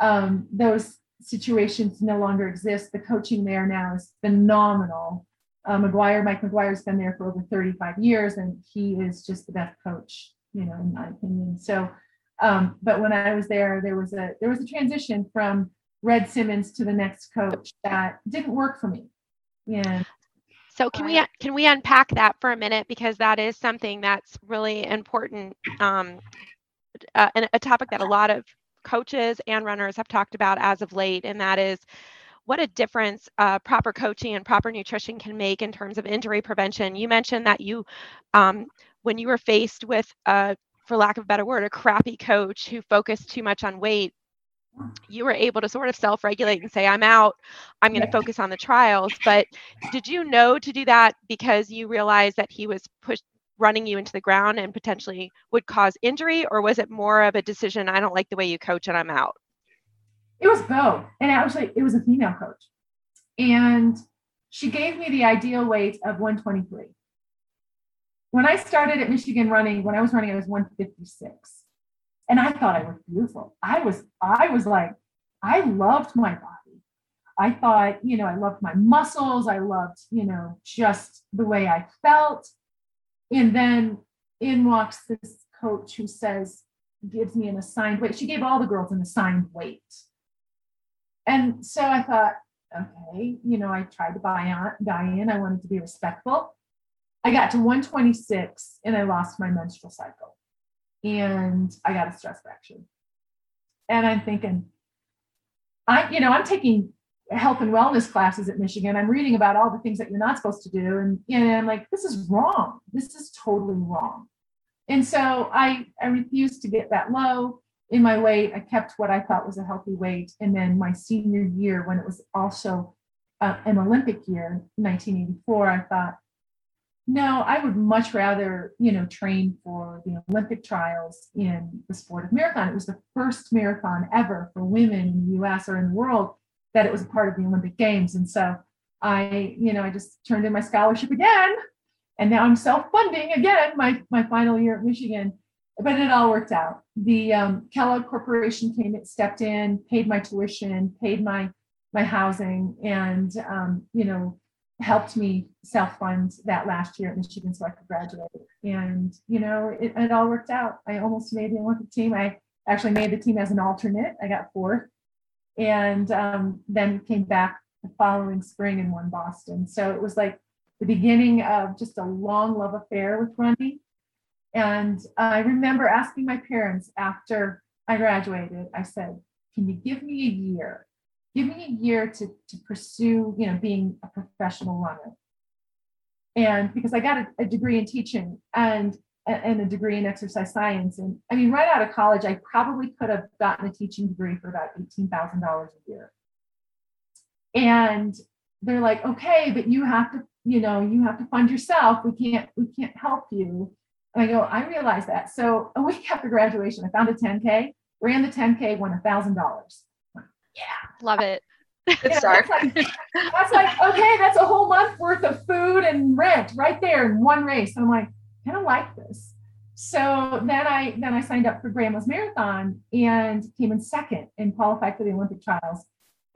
um, those situations no longer exist. The coaching there now is phenomenal. Uh, McGuire, Mike McGuire's been there for over 35 years and he is just the best coach, you know, in my opinion. So um, but when I was there, there was a there was a transition from Red Simmons to the next coach that didn't work for me. Yeah. So can we can we unpack that for a minute because that is something that's really important um, uh, and a topic that a lot of coaches and runners have talked about as of late, and that is what a difference uh, proper coaching and proper nutrition can make in terms of injury prevention. You mentioned that you, um, when you were faced with a for lack of a better word, a crappy coach who focused too much on weight, you were able to sort of self regulate and say, I'm out, I'm going to focus on the trials. But did you know to do that because you realized that he was pushed running you into the ground and potentially would cause injury? Or was it more of a decision, I don't like the way you coach and I'm out? It was both. And actually, it was a female coach. And she gave me the ideal weight of 123 when I started at Michigan running, when I was running, I was 156. And I thought I was beautiful. I was, I was like, I loved my body. I thought, you know, I loved my muscles. I loved, you know, just the way I felt. And then in walks this coach who says, gives me an assigned weight. She gave all the girls an assigned weight. And so I thought, okay, you know, I tried to buy on, buy in. I wanted to be respectful. I got to 126 and I lost my menstrual cycle and I got a stress fracture. And I'm thinking, I, you know, I'm taking health and wellness classes at Michigan. I'm reading about all the things that you're not supposed to do. And, and I'm like, this is wrong. This is totally wrong. And so I, I refused to get that low in my weight. I kept what I thought was a healthy weight. And then my senior year, when it was also uh, an Olympic year, 1984, I thought, no, I would much rather, you know, train for the Olympic trials in the sport of marathon. It was the first marathon ever for women in the US or in the world that it was a part of the Olympic Games. And so I, you know, I just turned in my scholarship again. And now I'm self-funding again my, my final year at Michigan. But it all worked out. The um, Kellogg Corporation came, it stepped in, paid my tuition, paid my my housing, and um, you know, helped me self-fund that last year at Michigan so I could graduate. And, you know, it, it, all worked out. I almost made the Olympic team. I actually made the team as an alternate. I got fourth and um, then came back the following spring and won Boston. So it was like the beginning of just a long love affair with running. And I remember asking my parents after I graduated, I said, can you give me a year give me a year to, to pursue, you know, being a professional runner. And because I got a, a degree in teaching and and a degree in exercise science. And I mean, right out of college, I probably could have gotten a teaching degree for about $18,000 a year. And they're like, okay, but you have to, you know, you have to fund yourself. We can't, we can't help you. And I go, I realize that. So a week [LAUGHS] after graduation, I found a 10K, ran the 10K, won a thousand dollars yeah, love it. [LAUGHS] Good start. That's like, that's like, okay, that's a whole month worth of food and rent right there in one race. And I'm like, I don't like this. So then I then I signed up for Grandma's Marathon and came in second and qualified for the Olympic trials.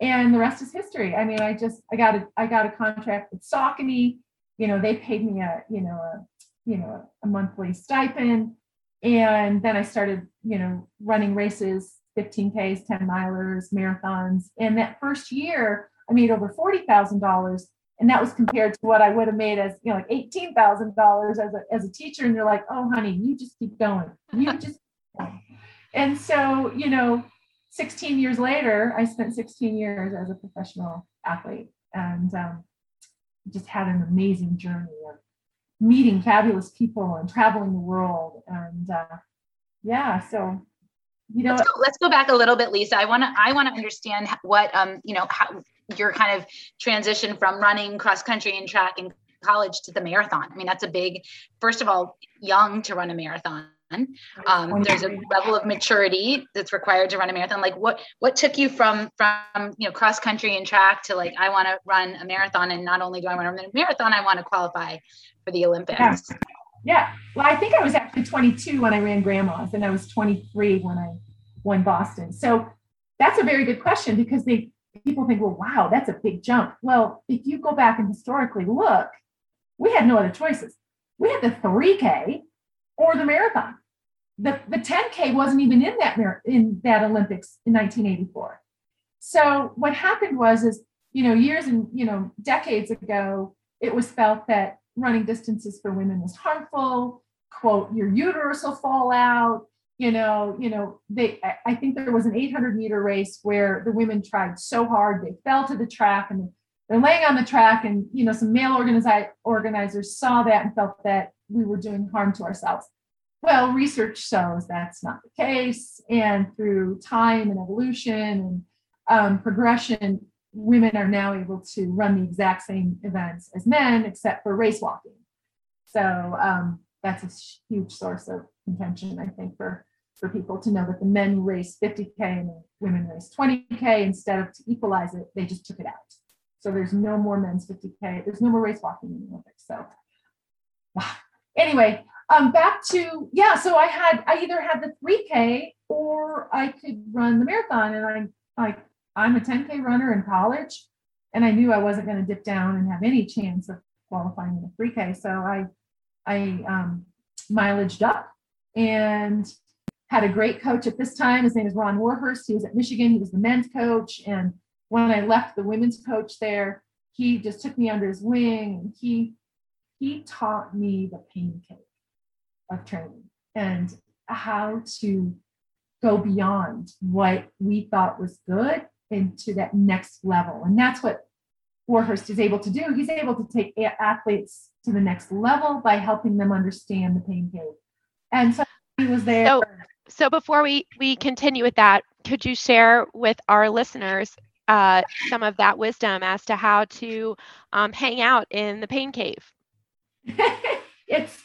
And the rest is history. I mean, I just I got a I got a contract with Saucony. You know, they paid me a you know a you know a monthly stipend. And then I started, you know, running races 15Ks, 10 milers, marathons. And that first year, I made over $40,000. And that was compared to what I would have made as, you know, like $18,000 as a, as a teacher. And they're like, oh, honey, you just keep going. You [LAUGHS] just, and so, you know, 16 years later, I spent 16 years as a professional athlete and um, just had an amazing journey of meeting fabulous people and traveling the world. And uh, yeah, so you know, let's go, let's go back a little bit, Lisa. I want to I want to understand what um you know how your kind of transition from running cross country and track in college to the marathon. I mean, that's a big. First of all, young to run a marathon. Um, there's a level of maturity that's required to run a marathon. Like what what took you from from you know cross country and track to like I want to run a marathon, and not only do I want to run a marathon, I want to qualify for the Olympics. Yeah. yeah. Well, I think I was actually 22 when I ran grandmas, and I was 23 when I won Boston. So that's a very good question because they people think, well, wow, that's a big jump. Well, if you go back and historically look, we had no other choices. We had the 3K or the marathon. The, the 10K wasn't even in that in that Olympics in 1984. So what happened was is, you know, years and, you know, decades ago, it was felt that running distances for women was harmful, quote, your uterus will fall out, you know, you know, they I think there was an 800 meter race where the women tried so hard, they fell to the track and they're laying on the track and you know some male organizi- organizers saw that and felt that we were doing harm to ourselves. Well research shows that's not the case and through time and evolution and um, progression women are now able to run the exact same events as men except for race walking. So um, that's a huge source of contention i think for for people to know that the men race 50k and the women race 20k instead of to equalize it they just took it out so there's no more men's 50K. There's no more race walking in the Olympics. So. [SIGHS] Anyway, um, back to, yeah, so I had, I either had the 3K or I could run the marathon. And I'm like, I'm a 10K runner in college. And I knew I wasn't going to dip down and have any chance of qualifying in the 3K. So I, I um, mileaged up and had a great coach at this time. His name is Ron Warhurst. He was at Michigan. He was the men's coach. And when I left the women's coach there, he just took me under his wing he he taught me the pain cave of training and how to go beyond what we thought was good into that next level. And that's what Warhurst is able to do. He's able to take athletes to the next level by helping them understand the pain cave. And so he was there. So, so before we we continue with that, could you share with our listeners uh, some of that wisdom as to how to um, hang out in the pain cave? [LAUGHS] it's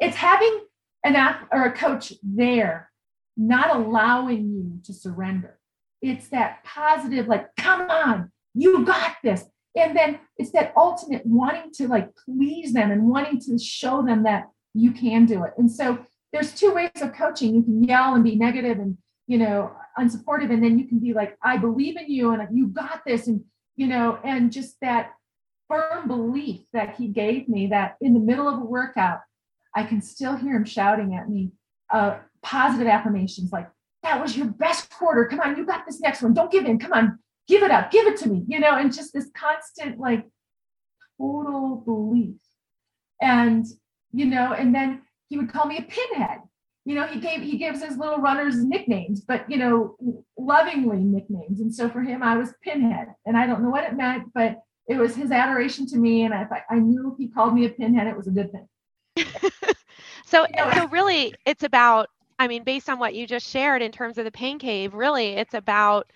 it's having an app or a coach there, not allowing you to surrender. It's that positive, like, come on, you got this. And then it's that ultimate wanting to like please them and wanting to show them that you can do it. And so there's two ways of coaching. You can yell and be negative and you know unsupportive and then you can be like i believe in you and you got this and you know and just that firm belief that he gave me that in the middle of a workout i can still hear him shouting at me uh, positive affirmations like that was your best quarter. Come on you got this next one. Don't give in. Come on give it up. Give it to me you know and just this constant like total belief. And you know and then he would call me a pinhead you know, he gave he gives his little runners nicknames, but you know, lovingly nicknames. And so for him, I was Pinhead, and I don't know what it meant, but it was his adoration to me, and I thought I knew if he called me a pinhead, it was a good thing. [LAUGHS] so you know, so really, it's about. I mean, based on what you just shared in terms of the pain cave, really, it's about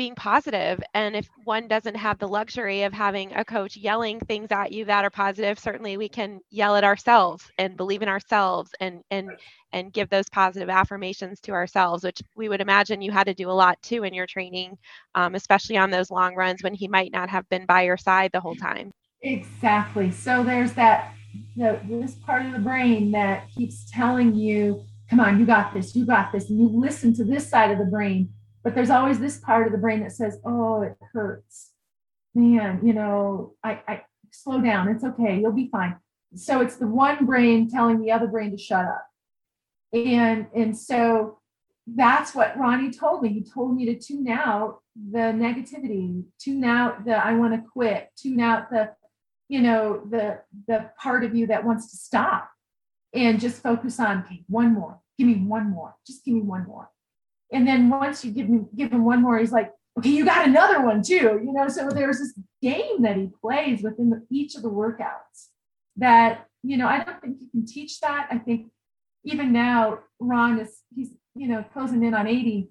being positive. And if one doesn't have the luxury of having a coach yelling things at you that are positive certainly we can yell at ourselves and believe in ourselves and and and give those positive affirmations to ourselves which we would imagine you had to do a lot too in your training um, especially on those long runs when he might not have been by your side the whole time. Exactly. So there's that the, this part of the brain that keeps telling you come on you got this you got this and you listen to this side of the brain but there's always this part of the brain that says, oh, it hurts. Man, you know, I, I slow down. It's okay. You'll be fine. So it's the one brain telling the other brain to shut up. And, and so that's what Ronnie told me. He told me to tune out the negativity, tune out the I want to quit, tune out the, you know, the the part of you that wants to stop and just focus on okay, one more. Give me one more. Just give me one more And then once you give him give him one more, he's like, okay, you got another one too. You know, so there's this game that he plays within the, each of the workouts that, you know, I don't think you can teach that. I think even now, Ron is he's, you know, closing in on 80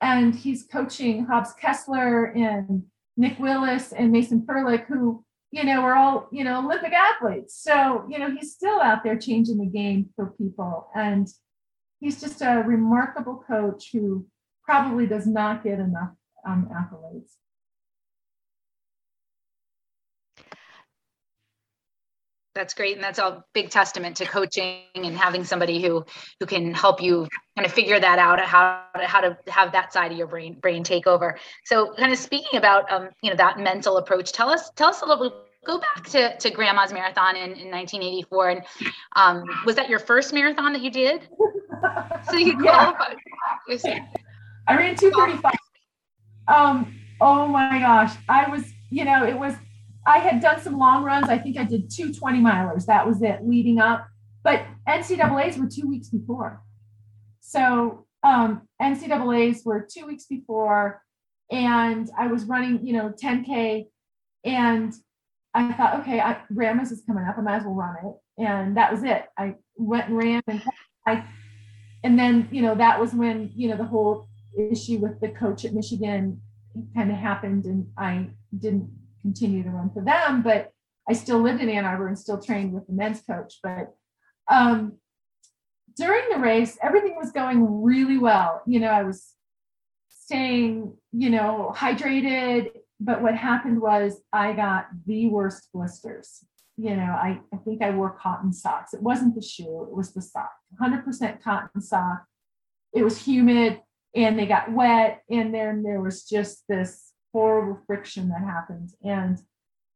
and he's coaching Hobbs Kessler and Nick Willis and Mason Ferlic, who, you know, are all, you know, Olympic athletes. So, you know, he's still out there changing the game for people. And he's just a remarkable coach who probably does not get enough um, accolades. That's great, and that's a big testament to coaching and having somebody who who can help you kind of figure that out how to, how to have that side of your brain brain take over. So, kind of speaking about um, you know that mental approach, tell us tell us a little bit go back to, to grandma's marathon in, in 1984 and um, was that your first marathon that you did? So you [LAUGHS] qualified. Yeah. i ran 235 um oh my gosh. I was you know it was i had done some long runs. I think i did two 20 milers that was it leading up. But ncaa's were two weeks before. So um ncaa's were two weeks before. And i was running you know 10k and I thought, okay, I, Grandma's is coming up. I might as well run it. And that was it. I went and ran and I, and then, you know, that was when, you know, the whole issue with the coach at Michigan kind of happened and I didn't continue to run for them, but I still lived in Ann Arbor and still trained with the men's coach. But um, during the race, everything was going really well. You know, I was staying, you know, hydrated but what happened was I got the worst blisters. You know, I, I think I wore cotton socks. It wasn't the shoe, it was the sock, 100% cotton sock. It was humid and they got wet. And then there was just this horrible friction that happened. And,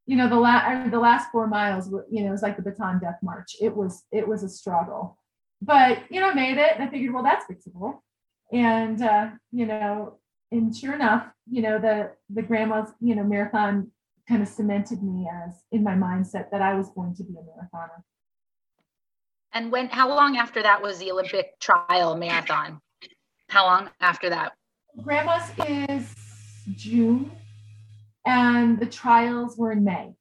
you know, the, la- the last four miles, you know, it was like the Bataan Death March. It was, it was a struggle. But, you know, I made it and I figured, well, that's fixable. And, uh, you know, and sure enough, you know, the the grandma's, you know, marathon kind of cemented me as in my mindset that I was going to be a marathoner. And when how long after that was the Olympic trial marathon? How long after that? Grandma's is June and the trials were in May.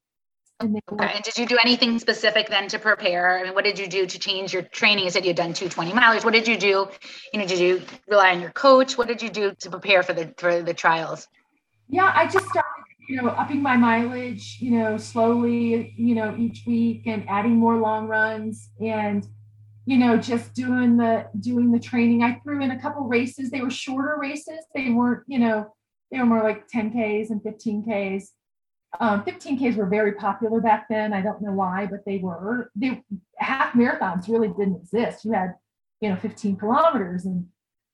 And okay. And did you do anything specific then to prepare? I mean, what did you do to change your training? You said you had done 220 miles. What did you do? You know, did you rely on your coach? What did you do to prepare for the for the trials? Yeah, I just started, you know, upping my mileage, you know, slowly, you know, each week and adding more long runs and you know, just doing the doing the training. I threw in a couple races. They were shorter races. They weren't, you know, they were more like 10Ks and 15Ks um, 15Ks were very popular back then. I don't know why, but they were. They half marathons really didn't exist. You had, you know, 15 kilometers, and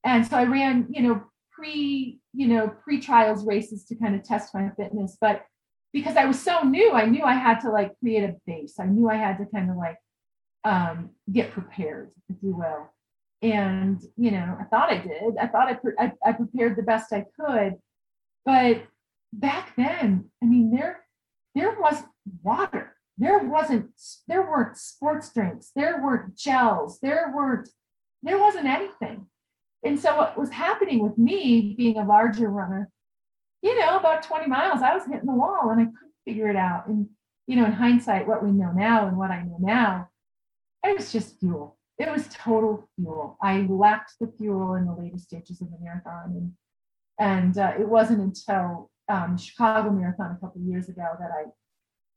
and so I ran, you know, pre, you know, pre trials races to kind of test my fitness. But because I was so new, I knew I had to like create a base. I knew I had to kind of like um, get prepared, if you will. And you know, I thought I did. I thought I, pre- I, I prepared the best I could, but back then, I mean, there there was water. There wasn't there weren't sports drinks, there weren't gels, there weren't there wasn't anything. And so what was happening with me being a larger runner, you know, about 20 miles, I was hitting the wall and I couldn't figure it out. And you know, in hindsight, what we know now and what I know now, it was just fuel. It was total fuel. I lacked the fuel in the later stages of the marathon, and and uh, it wasn't until um, Chicago Marathon a couple years ago that I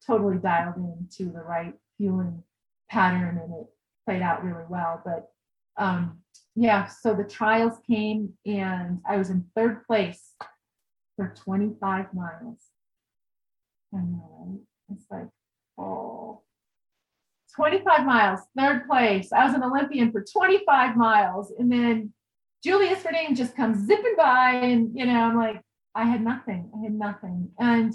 totally dialed into the right fueling pattern and it played out really well. But um, yeah, so the trials came and I was in third place for 25 miles. Know, It's like, oh, 25 miles, third place. I was an Olympian for 25 miles. And then Julie Isphording just comes zipping by, and you know, I'm like, I had nothing. I had nothing. And,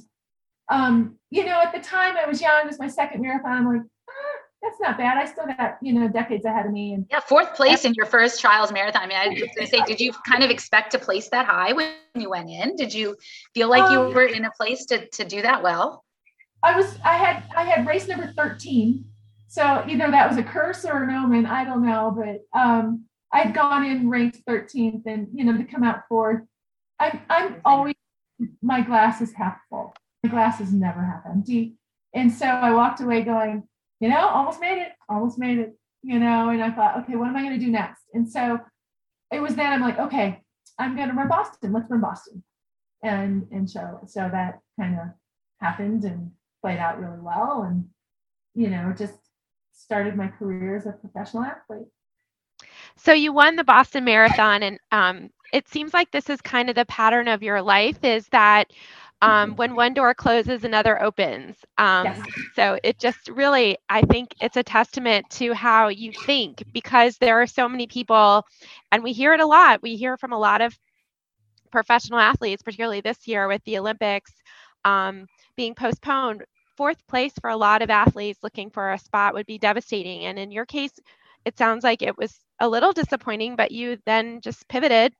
um, you know, at the time I was young, it was my second marathon. I'm like, ah, that's not bad. I still got, you know, decades ahead of me. And yeah, fourth place in your first trials marathon. I mean, I was going to say, did you kind of expect to place that high when you went in? Did you feel like um, you were in a place to, to do that well? I was, I had, I had race number 13. So either that was a curse or an omen. I don't know, but, um, I'd gone in ranked 13th and, you know, to come out fourth. I'm, I'm always, my glass is half full. My glass is never half empty. And so I walked away going, you know, almost made it, almost made it, you know, and I thought, okay, what am I going to do next? And so it was then I'm like, okay, I'm going to run Boston. Let's run Boston. And, and so, so that kind of happened and played out really well. And, you know, just started my career as a professional athlete. So you won the Boston Marathon, and um, it seems like this is kind of the pattern of your life is that um, when one door closes, another opens. Um, yes. So it just really, I think it's a testament to how you think because there are so many people, and we hear it a lot. We hear from a lot of professional athletes, particularly this year with the Olympics um, being postponed. Fourth place for a lot of athletes looking for a spot would be devastating. And in your case, it sounds like it was a little disappointing, but you then just pivoted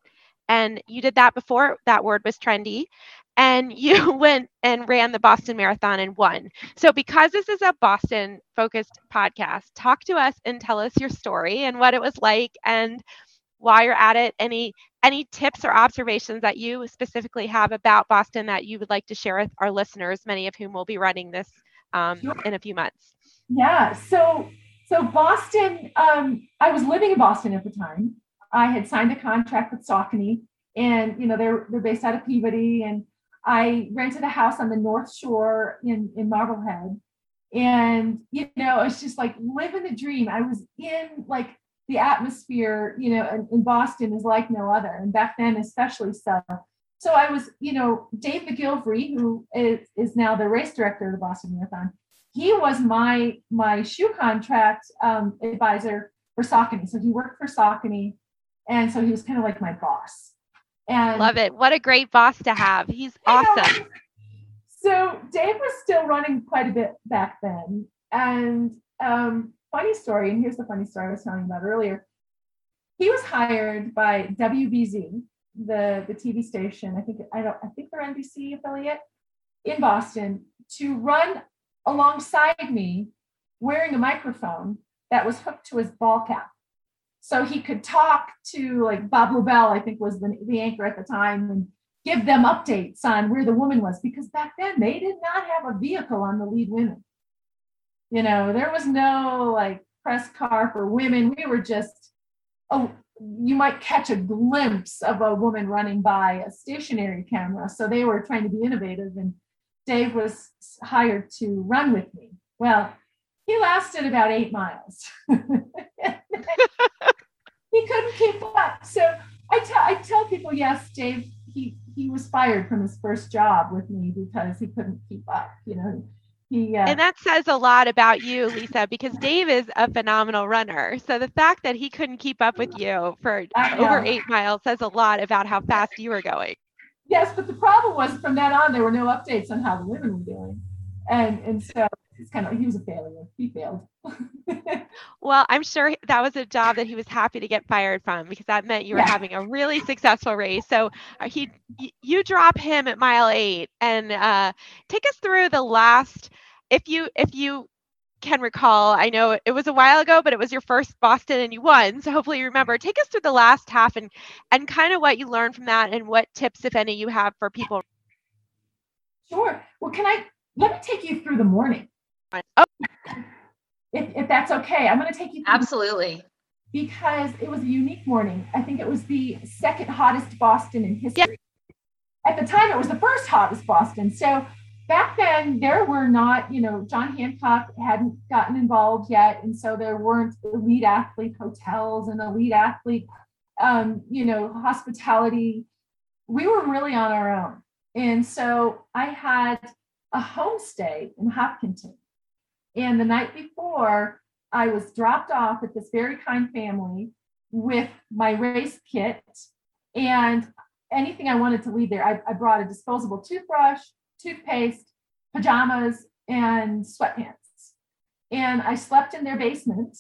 and you did that before that word was trendy and you [LAUGHS] went and ran the Boston Marathon and won. So, because this is a Boston focused podcast, talk to us and tell us your story and what it was like and while you're at it any any tips or observations that you specifically have about Boston that you would like to share with our listeners, many of whom will be running this um, in a few months. Yeah. So so Boston, um, I was living in Boston at the time. I had signed a contract with Saucony, and you know they're they're based out of Peabody, and I rented a house on the North Shore in in Marblehead, and you know it's just like living the dream. I was in like the atmosphere, you know, in, in Boston is like no other, and back then especially so. So I was, you know, Dave McGillivray, who is, is now the race director of the Boston Marathon he was my my shoe contract um, advisor for Saucony. So he worked for Saucony, and so he was kind of like my boss. And love it. What a great boss to have. He's awesome. So Dave was still running quite a bit back then, and um, funny story. And here's the funny story I was telling about earlier. He was hired by WBZ, the the TV station. I think I don't. I think they're NBC affiliate in Boston to run alongside me wearing a microphone that was hooked to his ball cap. So he could talk to like Bob Lobel, I think was the, the anchor at the time, and give them updates on where the woman was because back then they did not have a vehicle on the lead women. You know, there was no like press car for women. We were just, oh, you might catch a glimpse of a woman running by a stationary camera. So they were trying to be innovative and Dave was hired to run with me. Well, he lasted about eight miles. [LAUGHS] [LAUGHS] he couldn't keep up. So I tell I tell people, yes, Dave, he he was fired from his first job with me because he couldn't keep up. You know, he, uh, and that says a lot about you, Lisa, because Dave is a phenomenal runner. So the fact that he couldn't keep up with you for over eight miles says a lot about how fast you were going. Yes, but the problem was from then on there were no updates on how the women were doing, and and so it's kind of he was a failure. He failed. [LAUGHS] well, I'm sure that was a job that he was happy to get fired from because that meant you were yeah. having a really successful race. So uh, he, you drop him at mile eight, and uh, take us through the last. If you if you can recall, I know it was a while ago, but it was your first Boston and you won. So hopefully you remember. Take us through the last half and and kind of what you learned from that and what tips, if any, you have for people. Sure. Well, can I let me take you through the morning? Oh. If, if that's okay, I'm going to take you. Absolutely. Because it was a unique morning. I think it was the second hottest Boston in history. Yep. At the time, it was the first hottest Boston. So back then there were not, you know, John Hancock hadn't gotten involved yet. And so there weren't elite athlete hotels and elite athlete, um, you know, hospitality. We were really on our own. And so I had a homestay in Hopkinton. And the night before, I was dropped off at this very kind family with my race kit and anything I wanted to leave there. I, I brought a disposable toothbrush, toothpaste, pajamas, and sweatpants. And I slept in their basement.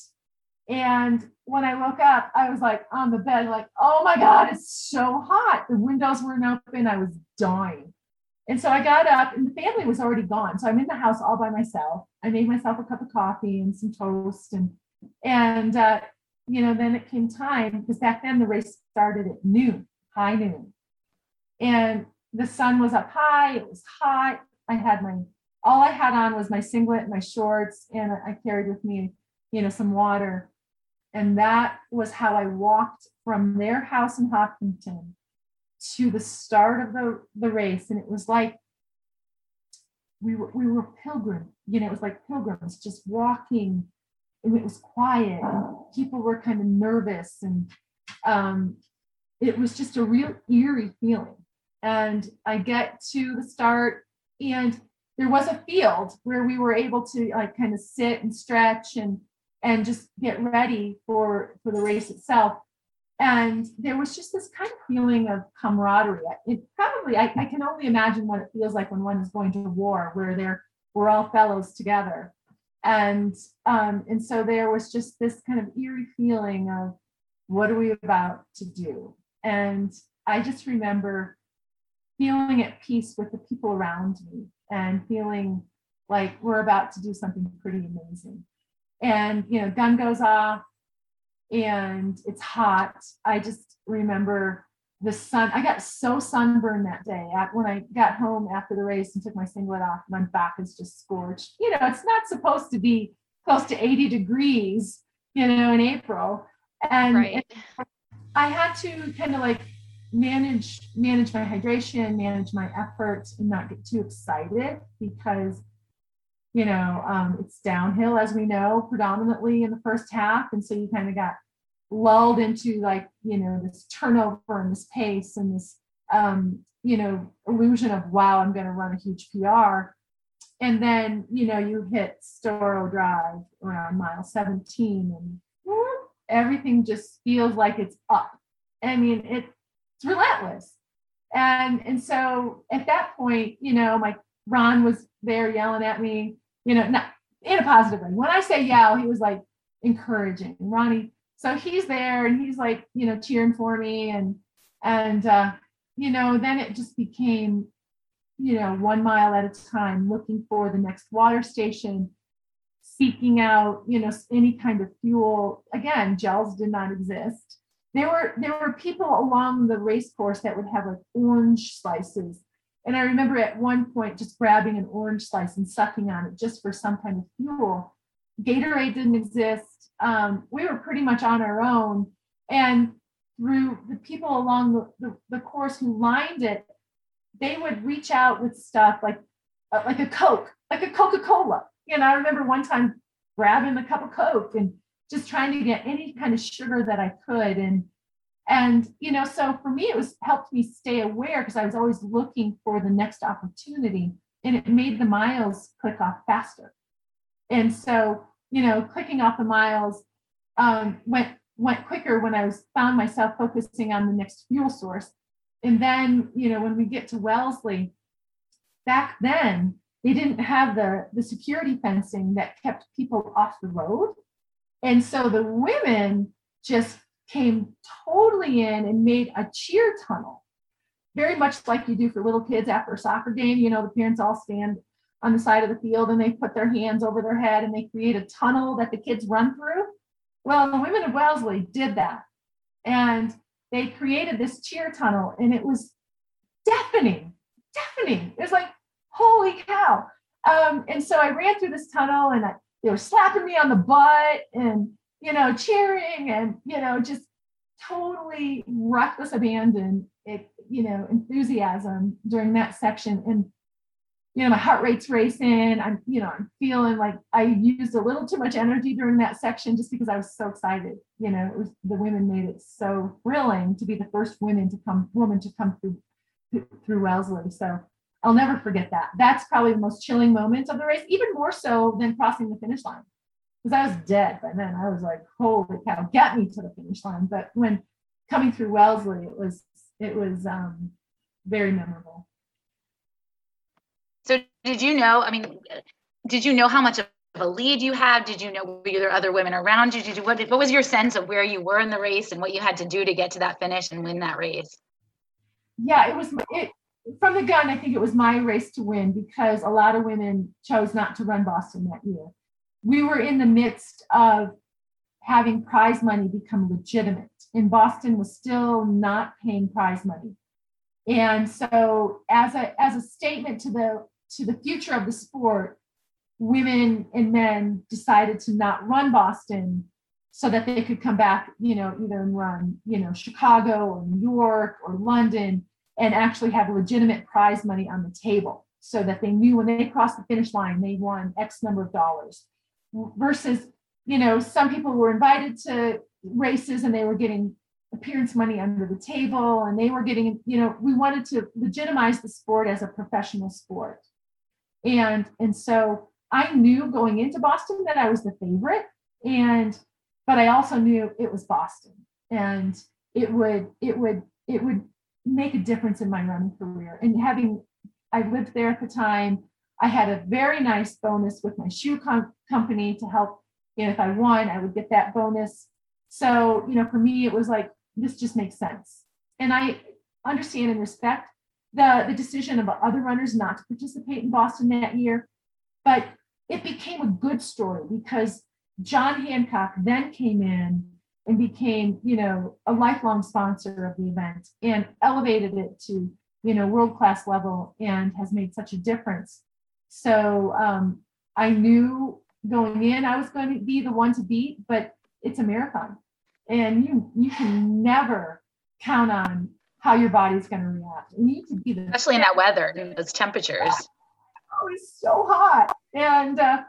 And when I woke up, I was like on the bed, like, oh my God, it's so hot. The windows weren't open. I was dying. And so I got up, and the family was already gone. So I'm in the house all by myself. I made myself a cup of coffee and some toast, and and uh, you know, then it came time because back then the race started at noon, high noon. And the sun was up high, it was hot. I had my, all I had on was my singlet, my shorts, and I carried with me, you know, some water. And that was how I walked from their house in Hopkinton to the start of the, the race. And it was like we were we were pilgrim, you know, it was like pilgrims just walking and it was quiet and people were kind of nervous and um, it was just a real eerie feeling. And I get to the start and there was a field where we were able to like kind of sit and stretch and and just get ready for for the race itself and there was just this kind of feeling of camaraderie. It probably I, I, can only imagine what it feels like when one is going to war where they're we're all fellows together. And um, and so there was just this kind of eerie feeling of what are we about to do? And i just remember feeling at peace with the people around me and feeling like we're about to do something pretty amazing. And you know gun goes off and it's hot. I just remember the sun. I got so sunburned that day. At, When I got home after the race and took my singlet off, my back is just scorched. You know, it's not supposed to be close to 80 degrees, you know, in April. And, right. and I had to kind of like manage manage my hydration, manage my effort, and not get too excited because you know, um, it's downhill as we know predominantly in the first half. And so you kind of got lulled into like, you know, this turnover and this pace and this, um, you know, illusion of, wow, I'm going to run a huge PR. And then, you know, you hit Storrow Drive around mile 17 and whoop, everything just feels like it's up. I mean, it, it's relentless. And, and so at that point, you know, my Ron was there yelling at me, you know, not in a positive way. When I say yell, he was like encouraging. Ronnie, so he's there and he's like, you know, cheering for me and and uh, you know, then it just became, you know, one mile at a time, looking for the next water station, seeking out, you know, any kind of fuel. Again, gels did not exist. There were there were people along the race course that would have like orange slices and I remember at one point just grabbing an orange slice and sucking on it just for some kind of fuel. Gatorade didn't exist. Um, we were pretty much on our own. And through the people along the, the, the course who lined it, they would reach out with stuff like uh, like a Coke, like a Coca-Cola. Know, I remember one time grabbing a cup of Coke and just trying to get any kind of sugar that I could. And and you know so for me it was helped me stay aware because i was always looking for the next opportunity and it made the miles click off faster. And so you know clicking off the miles um, went went quicker when i was found myself focusing on the next fuel source. And then you know when we get to wellesley back then they didn't have the the security fencing that kept people off the road. And so the women just came totally in and made a cheer tunnel, very much like you do for little kids after a soccer game. You know, the parents all stand on the side of the field and they put their hands over their head and they create a tunnel that the kids run through. Well, the women of Wellesley did that. And they created this cheer tunnel and it was deafening, deafening. It was like, holy cow. Um, and so I ran through this tunnel and I, they were slapping me on the butt and you know, cheering and, you know, just totally reckless abandon, it, you know, enthusiasm during that section. And, you know, my heart rate's racing. I'm, you know, I'm feeling like I used a little too much energy during that section just because I was so excited. You know, was the women made it so thrilling to be the first women to come, woman to come through through Wellesley. So I'll never forget that. That's probably the most chilling moment of the race, even more so than crossing the finish line because I was dead by then. I was like, holy cow, get me to the finish line. But when coming through Wellesley, it was it was um, very memorable. So did you know? I mean, did you know how much of a lead you had? Did you know were there other women around you? Did you what, what was your sense of where you were in the race and what you had to do to get to that finish and win that race? Yeah, it was it from the gun. I think it was my race to win because a lot of women chose not to run Boston that year we were in the midst of having prize money become legitimate. And Boston was still not paying prize money. And so as a as a statement to the to the future of the sport, women and men decided to not run Boston so that they could come back, you know, either and run, you know, Chicago or New York or London and actually have legitimate prize money on the table so that they knew when they crossed the finish line, they won X number of dollars versus, you know, some people were invited to races and they were getting appearance money under the table and they were getting, you know, we wanted to legitimize the sport as a professional sport. And, and so I knew going into Boston that I was the favorite. And, but I also knew it was Boston and it would, it would, it would make a difference in my running career. And having, I lived there at the time, I had a very nice bonus with my shoe com- company to help. You know, if I won, I would get that bonus. So, you know, for me, it was like, this just makes sense. And I understand and respect the, the decision of other runners not to participate in Boston that year. But it became a good story because John Hancock then came in and became, you know, a lifelong sponsor of the event and elevated it to, you know, world class level and has made such a difference. So um, I knew going in I was going to be the one to beat, but it's a marathon, and you you can never count on how your body's going to react. You need to be the especially in that weather, those temperatures. Oh, it's so hot, and uh,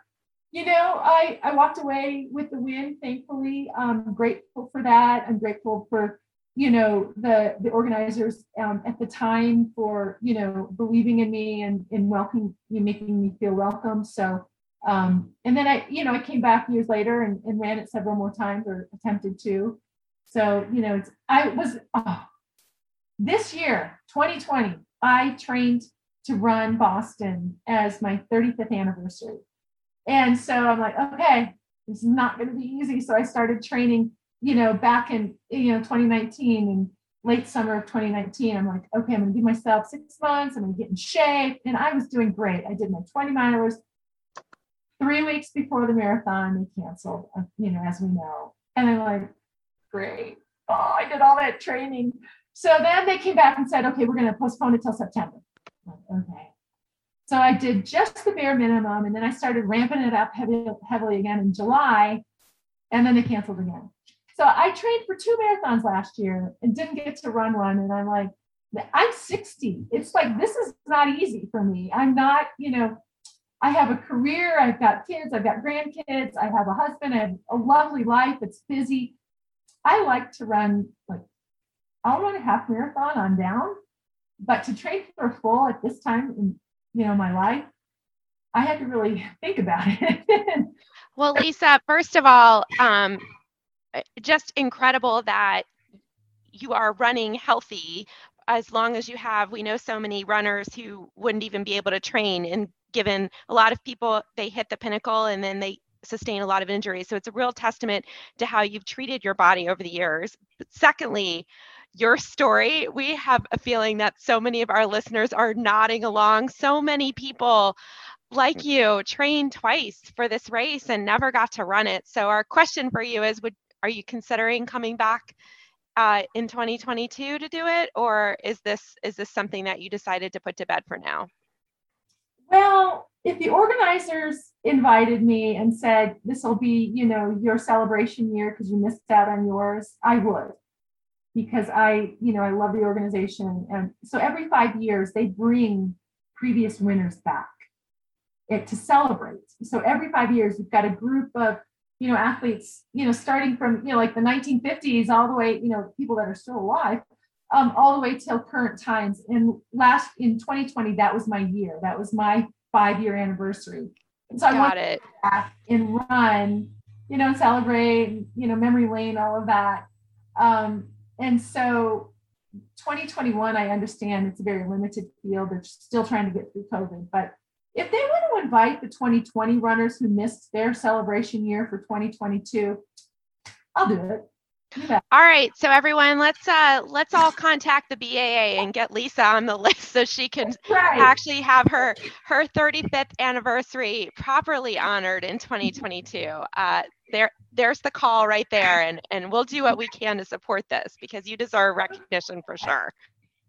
you know, I, I walked away with the win, thankfully. I'm grateful for that. I'm grateful for, you know, the, the organizers um, at the time for, you know, believing in me and, and welcoming you making me feel welcome. So, um, and then I, you know, I came back years later and, and ran it several more times or attempted to. So, you know, it's, I was, oh, this year, 2020, I trained to run Boston as my 35th anniversary. And so I'm like, okay, this is not going to be easy. So I started training, you know, back in, you know, 2019 and late summer of 2019. I'm like, okay, I'm going to give myself six months. I'm going to get in shape. And I was doing great. I did my 20 milers. Three weeks before the marathon, they canceled, uh, you know, as we know. And I'm like, great. Oh, I did all that training. So then they came back and said, okay, we're going to postpone it till September. Like, okay. So I did just the bare minimum, and then I started ramping it up heavy, heavily again in July, and then they canceled again. So I trained for two marathons last year and didn't get to run one. And I'm like, I'm 60. It's like this is not easy for me. I'm not, you know, I have a career, I've got kids, I've got grandkids, I have a husband, I have a lovely life. It's busy. I like to run like I'll run a half marathon on down, but to train for a full at this time in you know my life i had to really [LAUGHS] think about it well lisa first of all um, Uh, just incredible that you are running healthy as long as you have we know so many runners who wouldn't even be able to train and given a lot of people they hit the pinnacle and then they sustain a lot of injuries so it's a real testament to how you've treated your body over the years but secondly your story, we have a feeling that so many of our listeners are nodding along. So many people like mm. you trained twice for this race and never got to run it. So our question for you is would are you considering coming back uh, in 2022 to do it or is this is this something that you decided to put to bed for now? Well, if the organizers invited me and said this will be, you know, your celebration year because you missed out on yours, I would because I, you know, I love the organization. And so every five years they bring previous winners back it, to celebrate. So every five years we've got a group of, you know, athletes, you know, starting from, you know, like the 1950s all the way, you know, people that are still alive, um, all the way till current times. And last in 2020, that was my year. That was my five year anniversary. And so Got I wanted it. to and run, you know, celebrate, you know, memory lane, all of that. Um, and so 2021, I understand it's a very limited field. They're still trying to get through COVID. But if they want to invite the 2020 runners who missed their celebration year for 2022, I'll do it. All right, so everyone, let's uh let's all contact the BAA and get Lisa on the [LAUGHS] list so she can right. actually have her her 35th anniversary properly honored in 2022. Uh, there there's the call right there and and we'll do what we can to support this because you deserve recognition for sure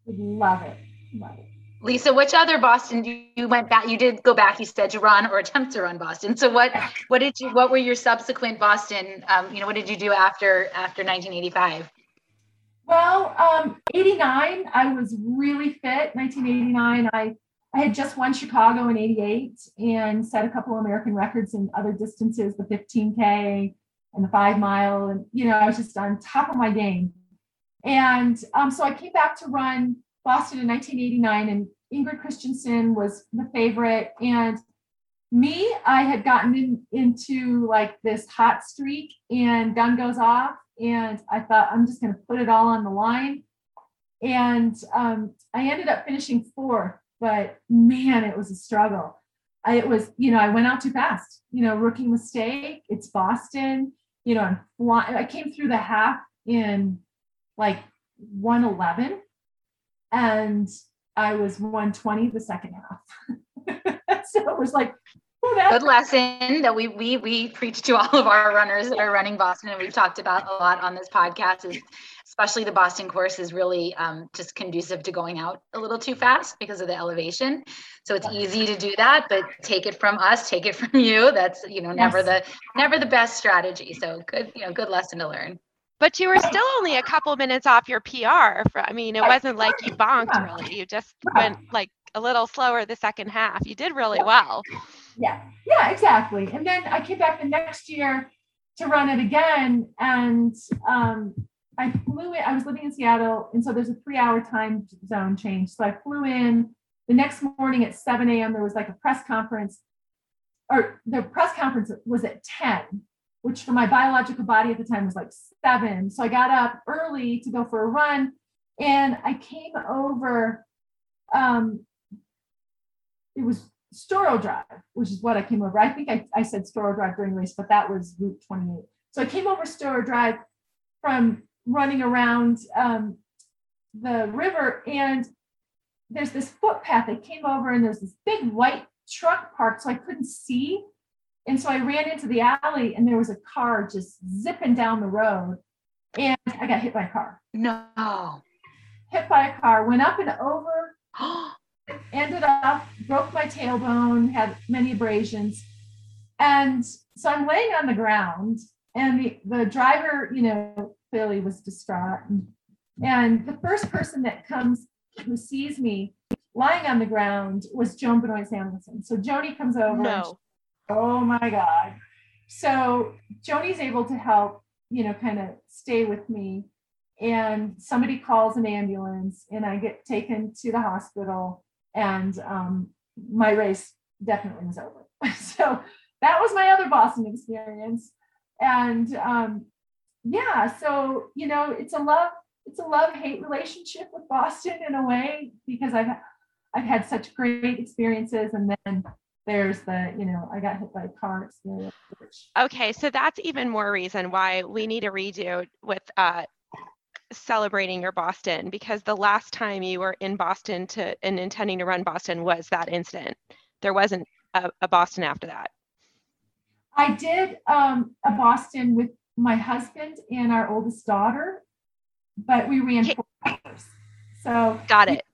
love it love it Lisa, which other Boston you went back? You did go back. You said to run or attempt to run Boston. So what? What did you? What were your subsequent Boston? Um, you know, what did you do after after 1985? Well, um, 89, I was really fit. 1989, I I had just won Chicago in 88 and set a couple American records in other distances, the 15K and the five mile. And, you know, I was just on top of my game. And um, so I came back to run Boston in 1989, and Ingrid Kristiansen was the favorite. And me, I had gotten in, into like this hot streak, and gun goes off. And I thought, I'm just going to put it all on the line. And um, I ended up finishing fourth but man, it was a struggle. I, it was, you know, I went out too fast. You know, rookie mistake. It's Boston. You know, I'm. I came through the half in like 111, and I was 120 the second half. [LAUGHS] so it was like, oh, good lesson that we we we preach to all of our runners that are running Boston, and we've talked about a lot on this podcast is especially the Boston course is really um, just conducive to going out a little too fast because of the elevation. So it's easy to do that, but take it from us, take it from [LAUGHS] you. That's you know never yes. the never the best strategy. So good, you know, good lesson to learn. But you were still only a couple minutes off your PR. For, I mean, it wasn't like you bonked really. You just went like a little slower the second half. You did really well. Yeah, yeah, exactly. And then I came back the next year to run it again, and um, I flew in, I was living in Seattle, and so there's a three hour time zone change. So I flew in the next morning at 7 a.m. There was like a press conference, or the press conference was at 10, which for my biological body at the time was like seven. So I got up early to go for a run, and I came over. Um, it was Storrow Drive, which is what I came over. I think I, I said Storrow Drive during race, but that was Route 28. So I came over Storrow Drive from running around um, the river and there's this footpath that came over and there's this big white truck parked so I couldn't see. And so I ran into the alley and there was a car just zipping down the road and I got hit by a car. No. Hit by a car, went up and over, [GASPS] ended up, broke my tailbone, had many abrasions. And so I'm laying on the ground and the, the driver, you know, clearly was distraught. And the first person that comes who sees me lying on the ground was Joan Benoit Samuelson. So Joni comes over. No. Oh my God. So Joni's able to help, you know, kind of stay with me. And somebody calls an ambulance and I get taken to the hospital and um, my race definitely was over. [LAUGHS] so that was my other Boston experience. And um, yeah, so you know, it's a love, it's a love hate relationship with Boston in a way because I've I've had such great experiences, and then there's the you know I got hit by a car experience. Okay, so that's even more reason why we need a redo with uh, celebrating your Boston because the last time you were in Boston to and intending to run Boston was that incident. There wasn't a, a Boston after that. I did um, a Boston with my husband and our oldest daughter, but we ran four hours. So got it.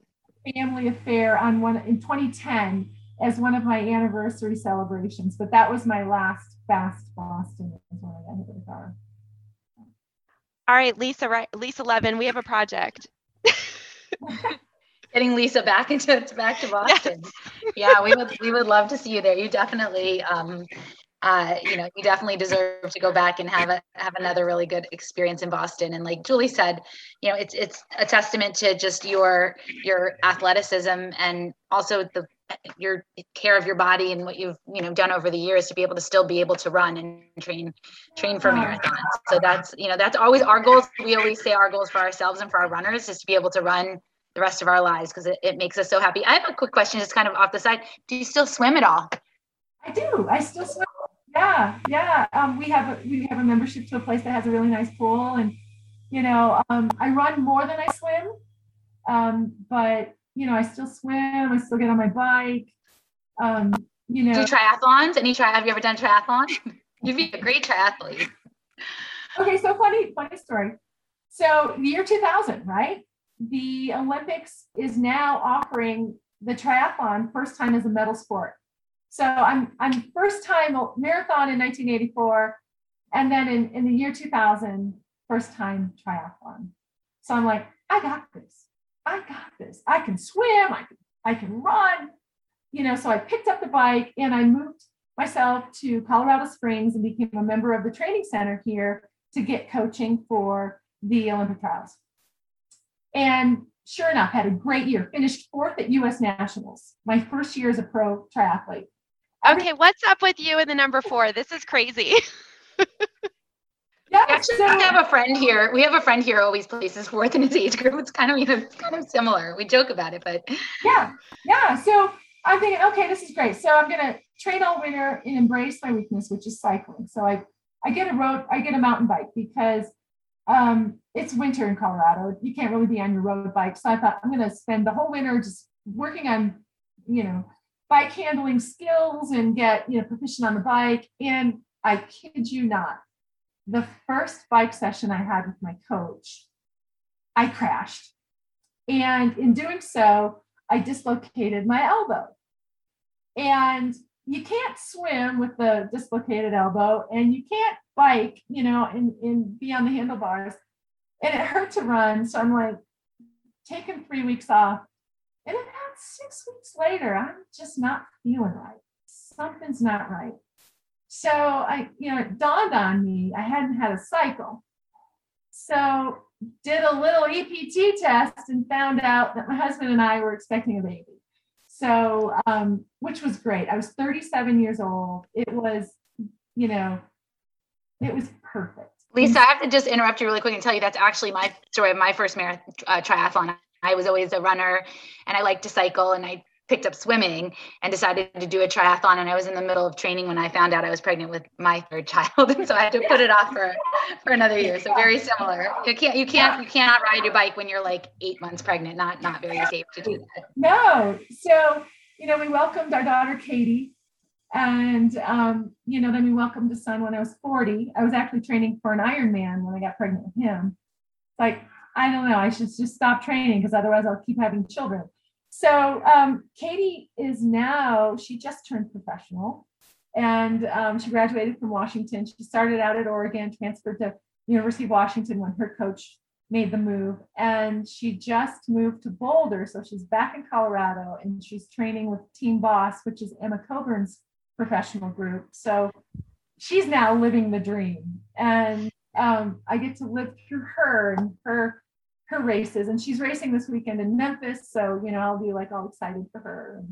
Family affair on one in 2010 as one of my anniversary celebrations, but that was my last fast Boston when I got hit with a car. All right, Lisa, right, Lisa Levin, we have a project. [LAUGHS] Getting Lisa back into back to Boston. Yes. yeah, we would we would love to see you there. You definitely um, uh, you know, you definitely deserve to go back and have a have another really good experience in Boston. And like Julie said, you know, it's it's a testament to just your your athleticism and also the your care of your body and what you've you know done over the years to be able to still be able to run and train train for marathons. So that's you know that's always our goals. We always say our goals for ourselves and for our runners is to be able to run the rest of our lives because it, it makes us so happy. I have a quick question, just kind of off the side. Do you still swim at all? I do. I still swim yeah, yeah. Um, we have a, we have a membership to a place that has a really nice pool, and you know, um, I run more than I swim, um, but you know, I still swim. I still get on my bike. Um, you know, do triathlons? Any try? Have you ever done triathlon? [LAUGHS] You'd be a great triathlete. okay, so funny, funny story. So the year 2000, right? The Olympics is now offering the triathlon first time as a medal sport. So I'm I'm first time marathon in 1984, and then in, in the year 2000, first time triathlon. So I'm like, I got this. I got this. I can swim. I can I can run. You know, so I picked up the bike and I moved myself to Colorado Springs and became a member of the training center here to get coaching for the Olympic trials. And sure enough, had a great year, finished fourth at US Nationals, my first year as a pro triathlete. Okay, what's up with you in the number four? This is crazy. [LAUGHS] Yeah, actually so, we have a friend here. We have a friend here always places fourth in his age group. It's kind of you know, it's kind of similar. We joke about it, but yeah, yeah. So I'm thinking, okay, this is great. So I'm gonna train all winter and embrace my weakness, which is cycling. So I I get a road, I get a mountain bike because um, it's winter in Colorado. You can't really be on your road bike. So I thought I'm gonna spend the whole winter just working on, you know, bike handling skills and get you know proficient on the bike. And I kid you not, the first bike session I had with my coach, I crashed. And in doing so, I dislocated my elbow. And you can't swim with the dislocated elbow and you can't bike, you know, and, and be on the handlebars. And it hurt to run. So I'm like, taking three weeks off. And about six weeks later, I'm just not feeling right. Something's not right. So I, you know, it dawned on me I hadn't had a cycle. So did a little EPT test and found out that my husband and I were expecting a baby. So, um, which was great. I was 37 years old. It was, you know, it was perfect. Lisa, I have to just interrupt you really quick and tell you that's actually my story of my first marathon uh, triathlon. I was always a runner and I liked to cycle and I picked up swimming and decided to do a triathlon and I was in the middle of training when I found out I was pregnant with my third child [LAUGHS] and so I had to put it off for for another year. So very similar. You can't you can't you cannot ride your bike when you're like 8 months pregnant not not very safe to do that. No. So you know we welcomed our daughter Katie and um, you know then we welcomed a son when I was 40 I was actually training for an Ironman when I got pregnant with him. Like I don't know. I should just stop training because otherwise I'll keep having children so um, Katie is now, she just turned professional and um, she graduated from Washington. She started out at Oregon, transferred to University of Washington when her coach made the move. And she just moved to Boulder. So she's back in Colorado and she's training with Team Boss, which is Emma Coburn's professional group. So she's now living the dream. And um, I get to live through her and her her races and she's racing this weekend in Memphis. So, you know, I'll be like all excited for her.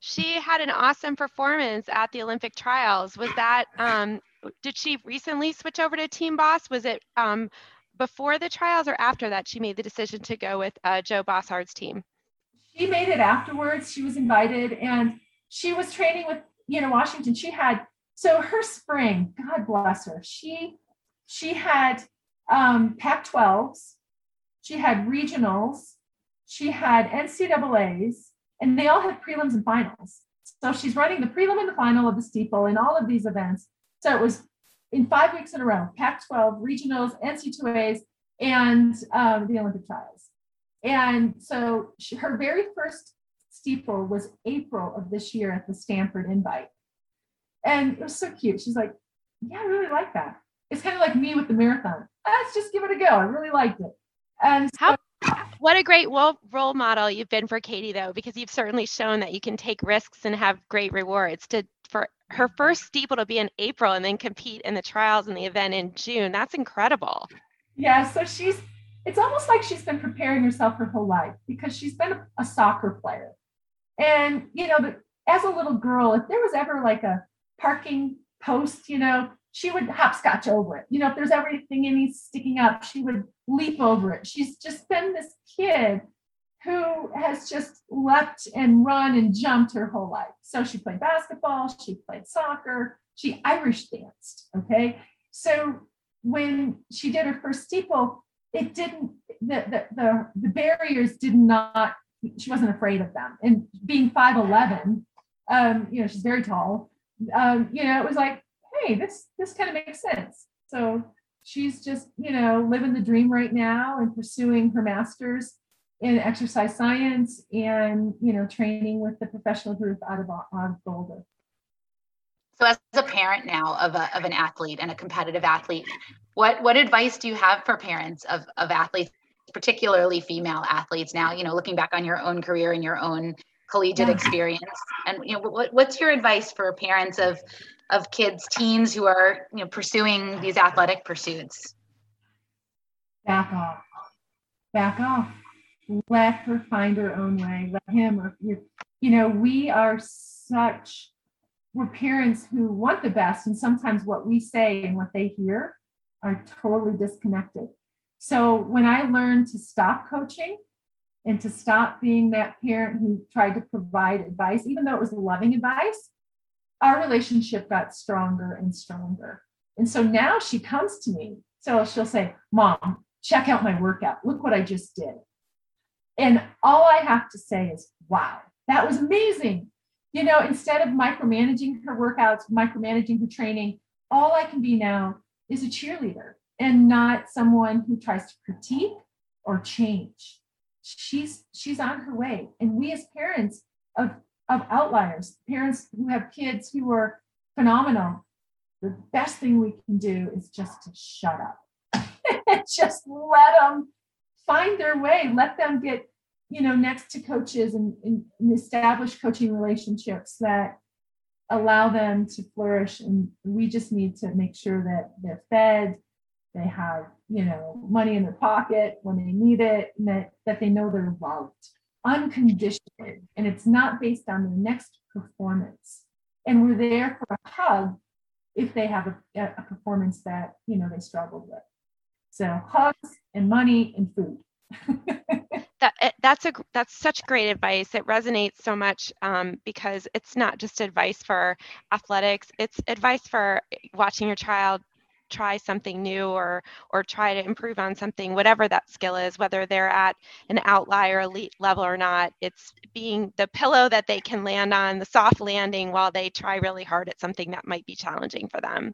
She had an awesome performance at the Olympic trials. Was that, [COUGHS] um, did she recently switch over to Team Boss? Was it um, before the trials or after that she made the decision to go with uh, Joe Bosshard's team? She made it afterwards. She was invited and she was training with, you know, Washington. She had, so her spring, God bless her, she, she had um, Pac 12s she had regionals, she had NCAAs, and they all had prelims and finals. So she's running the prelim and the final of the steeple in all of these events. So it was in five weeks in a row Pac 12, regionals, NC2As, and um, the Olympic trials. And so she, her very first steeple was April of this year at the Stanford Invite. And it was so cute. She's like, Yeah, I really like that. It's kind of like me with the marathon. Let's just give it a go. I really liked it. And how what a great role model you've been for Katie though, because you've certainly shown that you can take risks and have great rewards. To for her first steeple to be in April and then compete in the trials and the event in June, that's incredible. Yeah, so she's it's almost like she's been preparing herself her whole life because she's been a, a soccer player. And you know, as a little girl, if there was ever like a parking post, you know, she would hopscotch over it. You know, if there's everything any sticking up, she would leap over it. She's just been this kid who has just leapt and run and jumped her whole life. So she played basketball, she played soccer, she Irish danced. Okay. So when she did her first steeple, it didn't, the, the, the, the barriers did not, she wasn't afraid of them. And being 5'11, um, you know, she's very tall. Um, you know, it was like, hey, this this kind of makes sense. So she's just, you know, living the dream right now and pursuing her master's in exercise science and, you know, training with the professional group out of, out of Boulder. So as a parent now of, a, of an athlete and a competitive athlete, what, what advice do you have for parents of, of athletes, particularly female athletes now, you know, looking back on your own career and your own collegiate yeah. experience and you know what, what's your advice for parents of of kids teens who are you know pursuing these athletic pursuits. Back off. Back off. Let her find her own way. Let him or you you know we are such we're parents who want the best and sometimes what we say and what they hear are totally disconnected. So when i learned to stop coaching and to stop being that parent who tried to provide advice, even though it was loving advice, our relationship got stronger and stronger. And so now she comes to me. So she'll say, Mom, check out my workout. Look what I just did. And all I have to say is, wow, that was amazing. You know, instead of micromanaging her workouts, micromanaging her training, all I can be now is a cheerleader and not someone who tries to critique or change she's she's on her way and we as parents of of outliers parents who have kids who are phenomenal. The best thing we can do is just to shut up. [LAUGHS] Just let them find their way. Let them get you know next to coaches and, and, establish coaching relationships that allow them to flourish. And we just need to make sure that they're fed they have you know money in their pocket when they need it and that, that they know they're loved unconditionally and it's not based on the next performance. And we're there for a hug if they have a, a performance that you know they struggled with. So hugs and money and food. [LAUGHS] That eh, that's a that's such great advice. It resonates so much um, because it's not just advice for athletics. It's advice for watching your child try something new or or try to improve on something whatever that skill is whether they're at an outlier elite level or not it's being the pillow that they can land on the soft landing while they try really hard at something that might be challenging for them.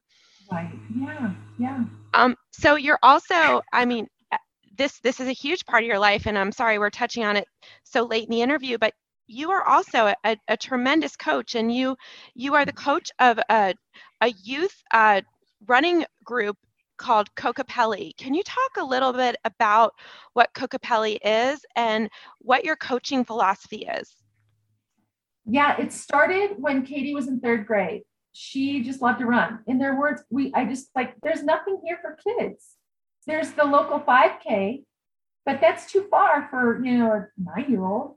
Right. Yeah. Yeah. Um so you're also i mean uh, this this is a huge part of your life and i'm sorry we're touching on it so late in the interview but you are also a, a tremendous coach and you you are the coach of a, a youth uh, running group called Kokopelli. Can you talk a little bit about what Kokopelli is and what your coaching philosophy is? Yeah, it started when Katie was in third grade. She just loved to run. In their words, we I just like there's nothing here for kids. There's the local 5K, but that's too far for you know a nine-year-old.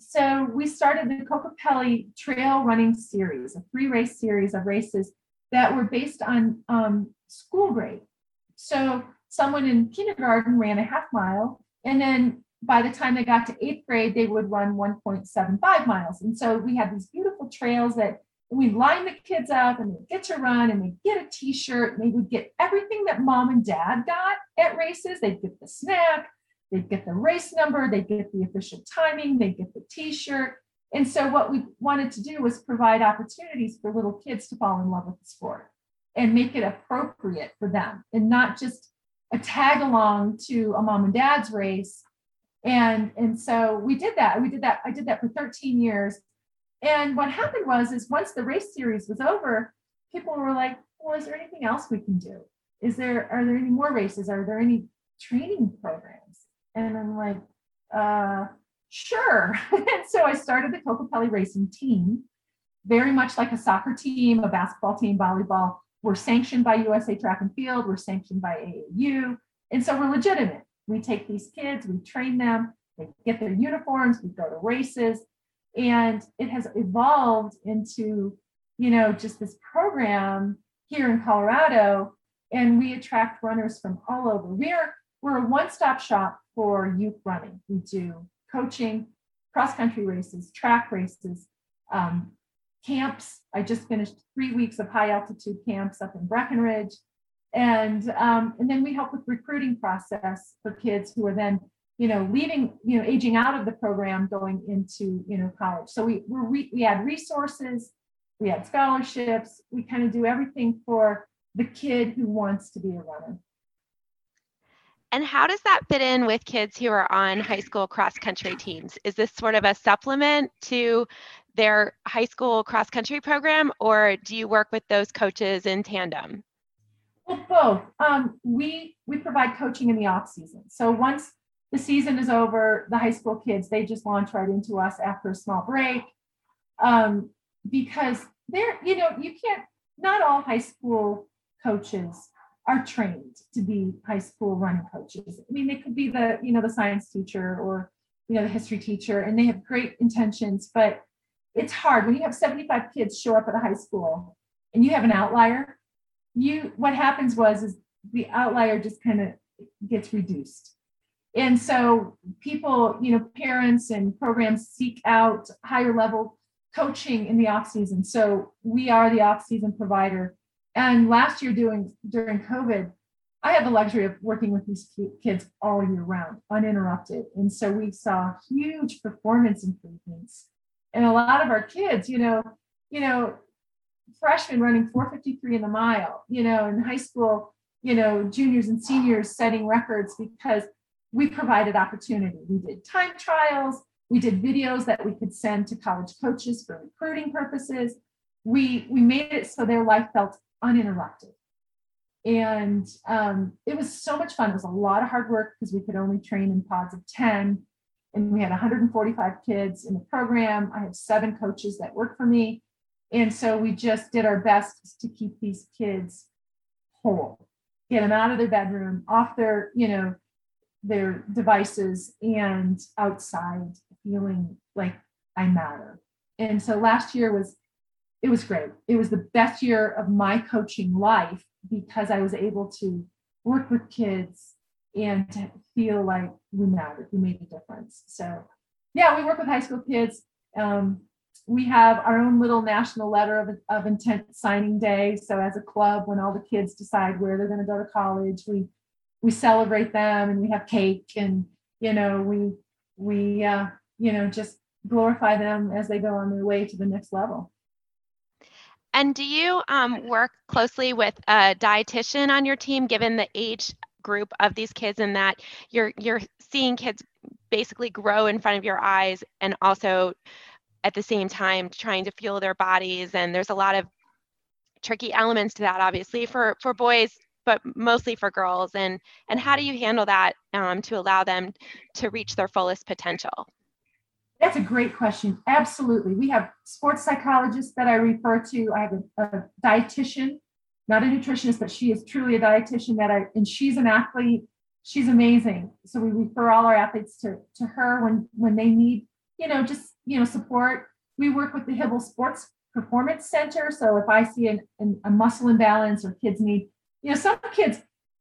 So we started the Kokopelli Trail Running Series, a free race series of races that were based on um, school grade. So someone in kindergarten ran a half mile, and then by the time they got to eighth grade, they would run 1.75 miles. And so we had these beautiful trails that we line the kids up and they get to run and they get a t-shirt and they would get everything that mom and dad got at races. They'd get the snack, they'd get the race number, they'd get the official timing, they'd get the t-shirt. And so what we wanted to do was provide opportunities for little kids to fall in love with the sport and make it appropriate for them and not just a tag along to a mom and dad's race. And, and so we did that. We did that. I did that for 13 years. And what happened was, is once the race series was over, people were like, well, is there anything else we can do? Is there, are there any more races? Are there any training programs? And I'm like, uh, sure. and [LAUGHS] so I started the Kokopelli racing team, very much like a soccer team, a basketball team, volleyball. We're sanctioned by USA Track and Field, we're sanctioned by AAU. And so we're legitimate. We take these kids, we train them, they get their uniforms, we go to races. And it has evolved into, you know, just this program here in Colorado. And we attract runners from all over. We're we're a one-stop shop for youth running. We do coaching, cross country races, track races, um, camps. I just finished three weeks of high altitude camps up in Breckenridge. And, um, and then we help with recruiting process for kids who are then, you know, leaving, you know, aging out of the program, going into, you know, college. So we, we we add resources, we add scholarships, we kind of do everything for the kid who wants to be a runner. And how does that fit in with kids who are on high school cross country teams? Is this sort of a supplement to their high school cross country program, or do you work with those coaches in tandem? Well, both. Um, we we provide coaching in the off season. So once the season is over, the high school kids they just launch right into us after a small break, um, because they're you know you can't. Not all high school coaches are trained to be high school running coaches. I mean, they could be the, you know, the science teacher or, you know, the history teacher, and they have great intentions, but it's hard when you have 75 kids show up at a high school and you have an outlier. You what happens was is the outlier just kind of gets reduced. And so people, you know, parents and programs seek out higher level coaching in the off season. So we are the off season provider and last year, doing during COVID, I had the luxury of working with these kids all year round, uninterrupted. And so we saw huge performance improvements. And a lot of our kids, you know, you know, freshmen running 453 in the mile, you know, in high school, you know, juniors and seniors setting records because we provided opportunity. We did time trials, we did videos that we could send to college coaches for recruiting purposes. We we made it so their life felt uninterrupted. And um, it was so much fun. It was a lot of hard work because we could only train in pods of 10. And we had 145 kids in the program. I had seven coaches that work for me. And so we just did our best to keep these kids whole, get them out of their bedroom, off their, you know, their devices and outside feeling like I matter. And so last year was it was great. It was the best year of my coaching life because I was able to work with kids and to feel like we mattered, we made a difference. So, yeah, we work with high school kids. Um, we have our own little national letter of, of intent signing day. So, as a club, when all the kids decide where they're going to go to college, we we celebrate them and we have cake and you know we we uh, you know just glorify them as they go on their way to the next level. And do you um, work closely with a dietitian on your team, given the age group of these kids, and that you're you're seeing kids basically grow in front of your eyes, and also at the same time trying to fuel their bodies. And there's a lot of tricky elements to that, obviously, for for boys, but mostly for girls. And and how do you handle that um, to allow them to reach their fullest potential? That's a great question. Absolutely. We have sports psychologists that I refer to. I have a, a dietitian, not a nutritionist, but she is truly a dietitian that I, and she's an athlete. She's amazing. So we refer all our athletes to, to her when, when they need, you know, just, you know, support. We work with the Hybl Sports Performance Center. So if I see an, an, a muscle imbalance or kids need, you know, some kids,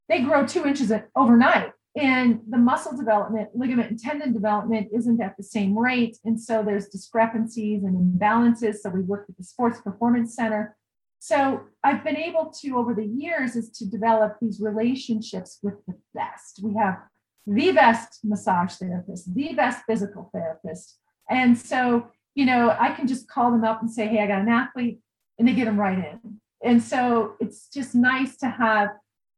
they grow two inches overnight and the muscle development, ligament and tendon development isn't at the same rate. And so there's discrepancies and imbalances. So we work with the Sports Performance Center. So I've been able to, over the years, is to develop these relationships with the best. We have the best massage therapist, the best physical therapist. And so, you know, I can just call them up and say, hey, I got an athlete, and they get them right in. And so it's just nice to have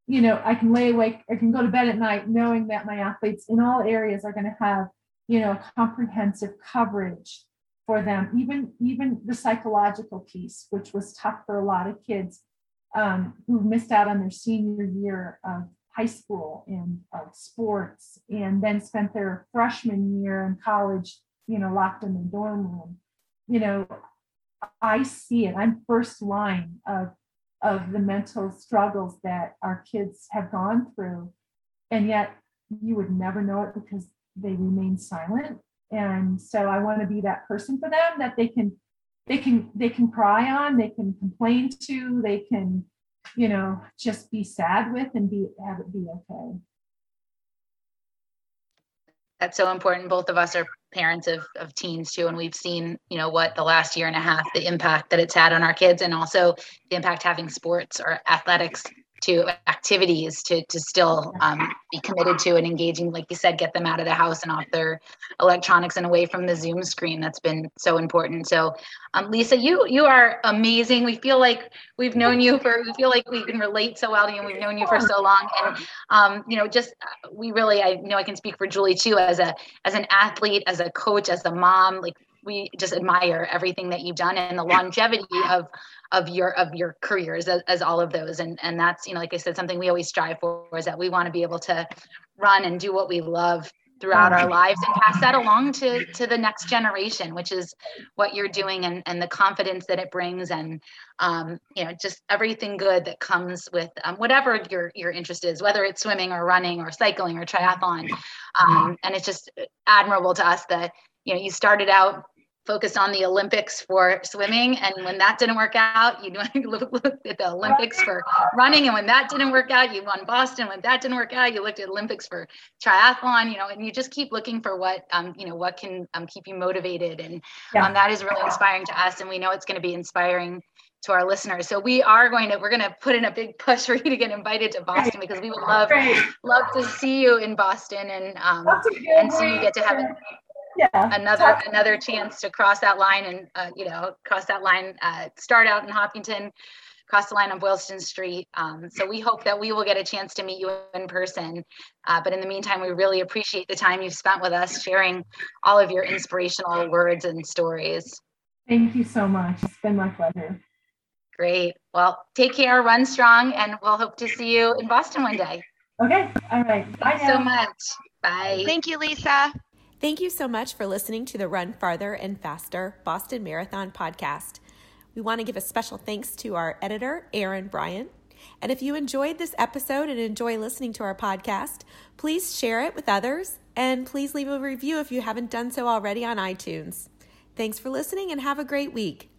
you know, I can lay awake, I can go to bed at night knowing that my athletes in all areas are going to have, you know, comprehensive coverage for them, even even the psychological piece, which was tough for a lot of kids um, who missed out on their senior year of high school and of sports, and then spent their freshman year in college, you know, locked in the dorm room. You know, I see it. I'm first line of of the mental struggles that our kids have gone through. And yet you would never know it because they remain silent. And so I want to be that person for them that they can they can they can cry on, they can complain to, they can, you know, just be sad with and be have it be okay that's so important. Both of us are parents of, of teens too, and we've seen, you know, what the last year and a half, the impact that it's had on our kids, and also the impact having sports or athletics to activities to to still um, be committed to and engaging like you said get them out of the house and off their electronics and away from the zoom screen. That's been so important. So um, lisa you you are amazing. We feel like we've known you for we feel like we can relate so well to you and we've known you for so long. And um, you know just uh, we really i know i can speak for julie too as a as an athlete as a coach as a mom like we just admire everything that you've done and the longevity of of your of your careers as, as all of those. And and that's you know like i said something we always strive for is that we want to be able to run and do what we love throughout our lives and pass that along to to the next generation which is what you're doing and and the confidence that it brings and um, you know just everything good that comes with um, whatever your your interest is whether it's swimming or running or cycling or triathlon. Um, and it's just admirable to us that you know you started out focused on the Olympics for swimming. And when that didn't work out, you [LAUGHS] looked at the Olympics for running. And when that didn't work out, you won Boston. When that didn't work out, you looked at Olympics for triathlon, you know, and you just keep looking for what, um, you know, what can um, keep you motivated. And yeah. um, that is really inspiring to us. And we know it's going to be inspiring to our listeners. So we are going to, we're going to put in a big push [LAUGHS] for you to get invited to Boston because we would love, love to see you in Boston and, um, and so you get to have yeah, another another chance to cross that line and uh, you know cross that line uh, start out in hopkinton cross the line on boylston street. Um, so we hope that we will get a chance to meet you in person. Uh, but in the meantime we really appreciate the time you've spent with us sharing all of your inspirational words and stories. Thank you so much. It's been my pleasure. Great. Well take care run strong and we'll hope to see you in boston one day. Okay. All right. Bye so much. Bye. Thank you lisa Thank you so much for listening to the Run Farther and Faster Boston Marathon podcast. We want to give a special thanks to our editor, Aaron Bryan. And if you enjoyed this episode and enjoy listening to our podcast, please share it with others and please leave a review if you haven't done so already on iTunes. Thanks for listening and have a great week.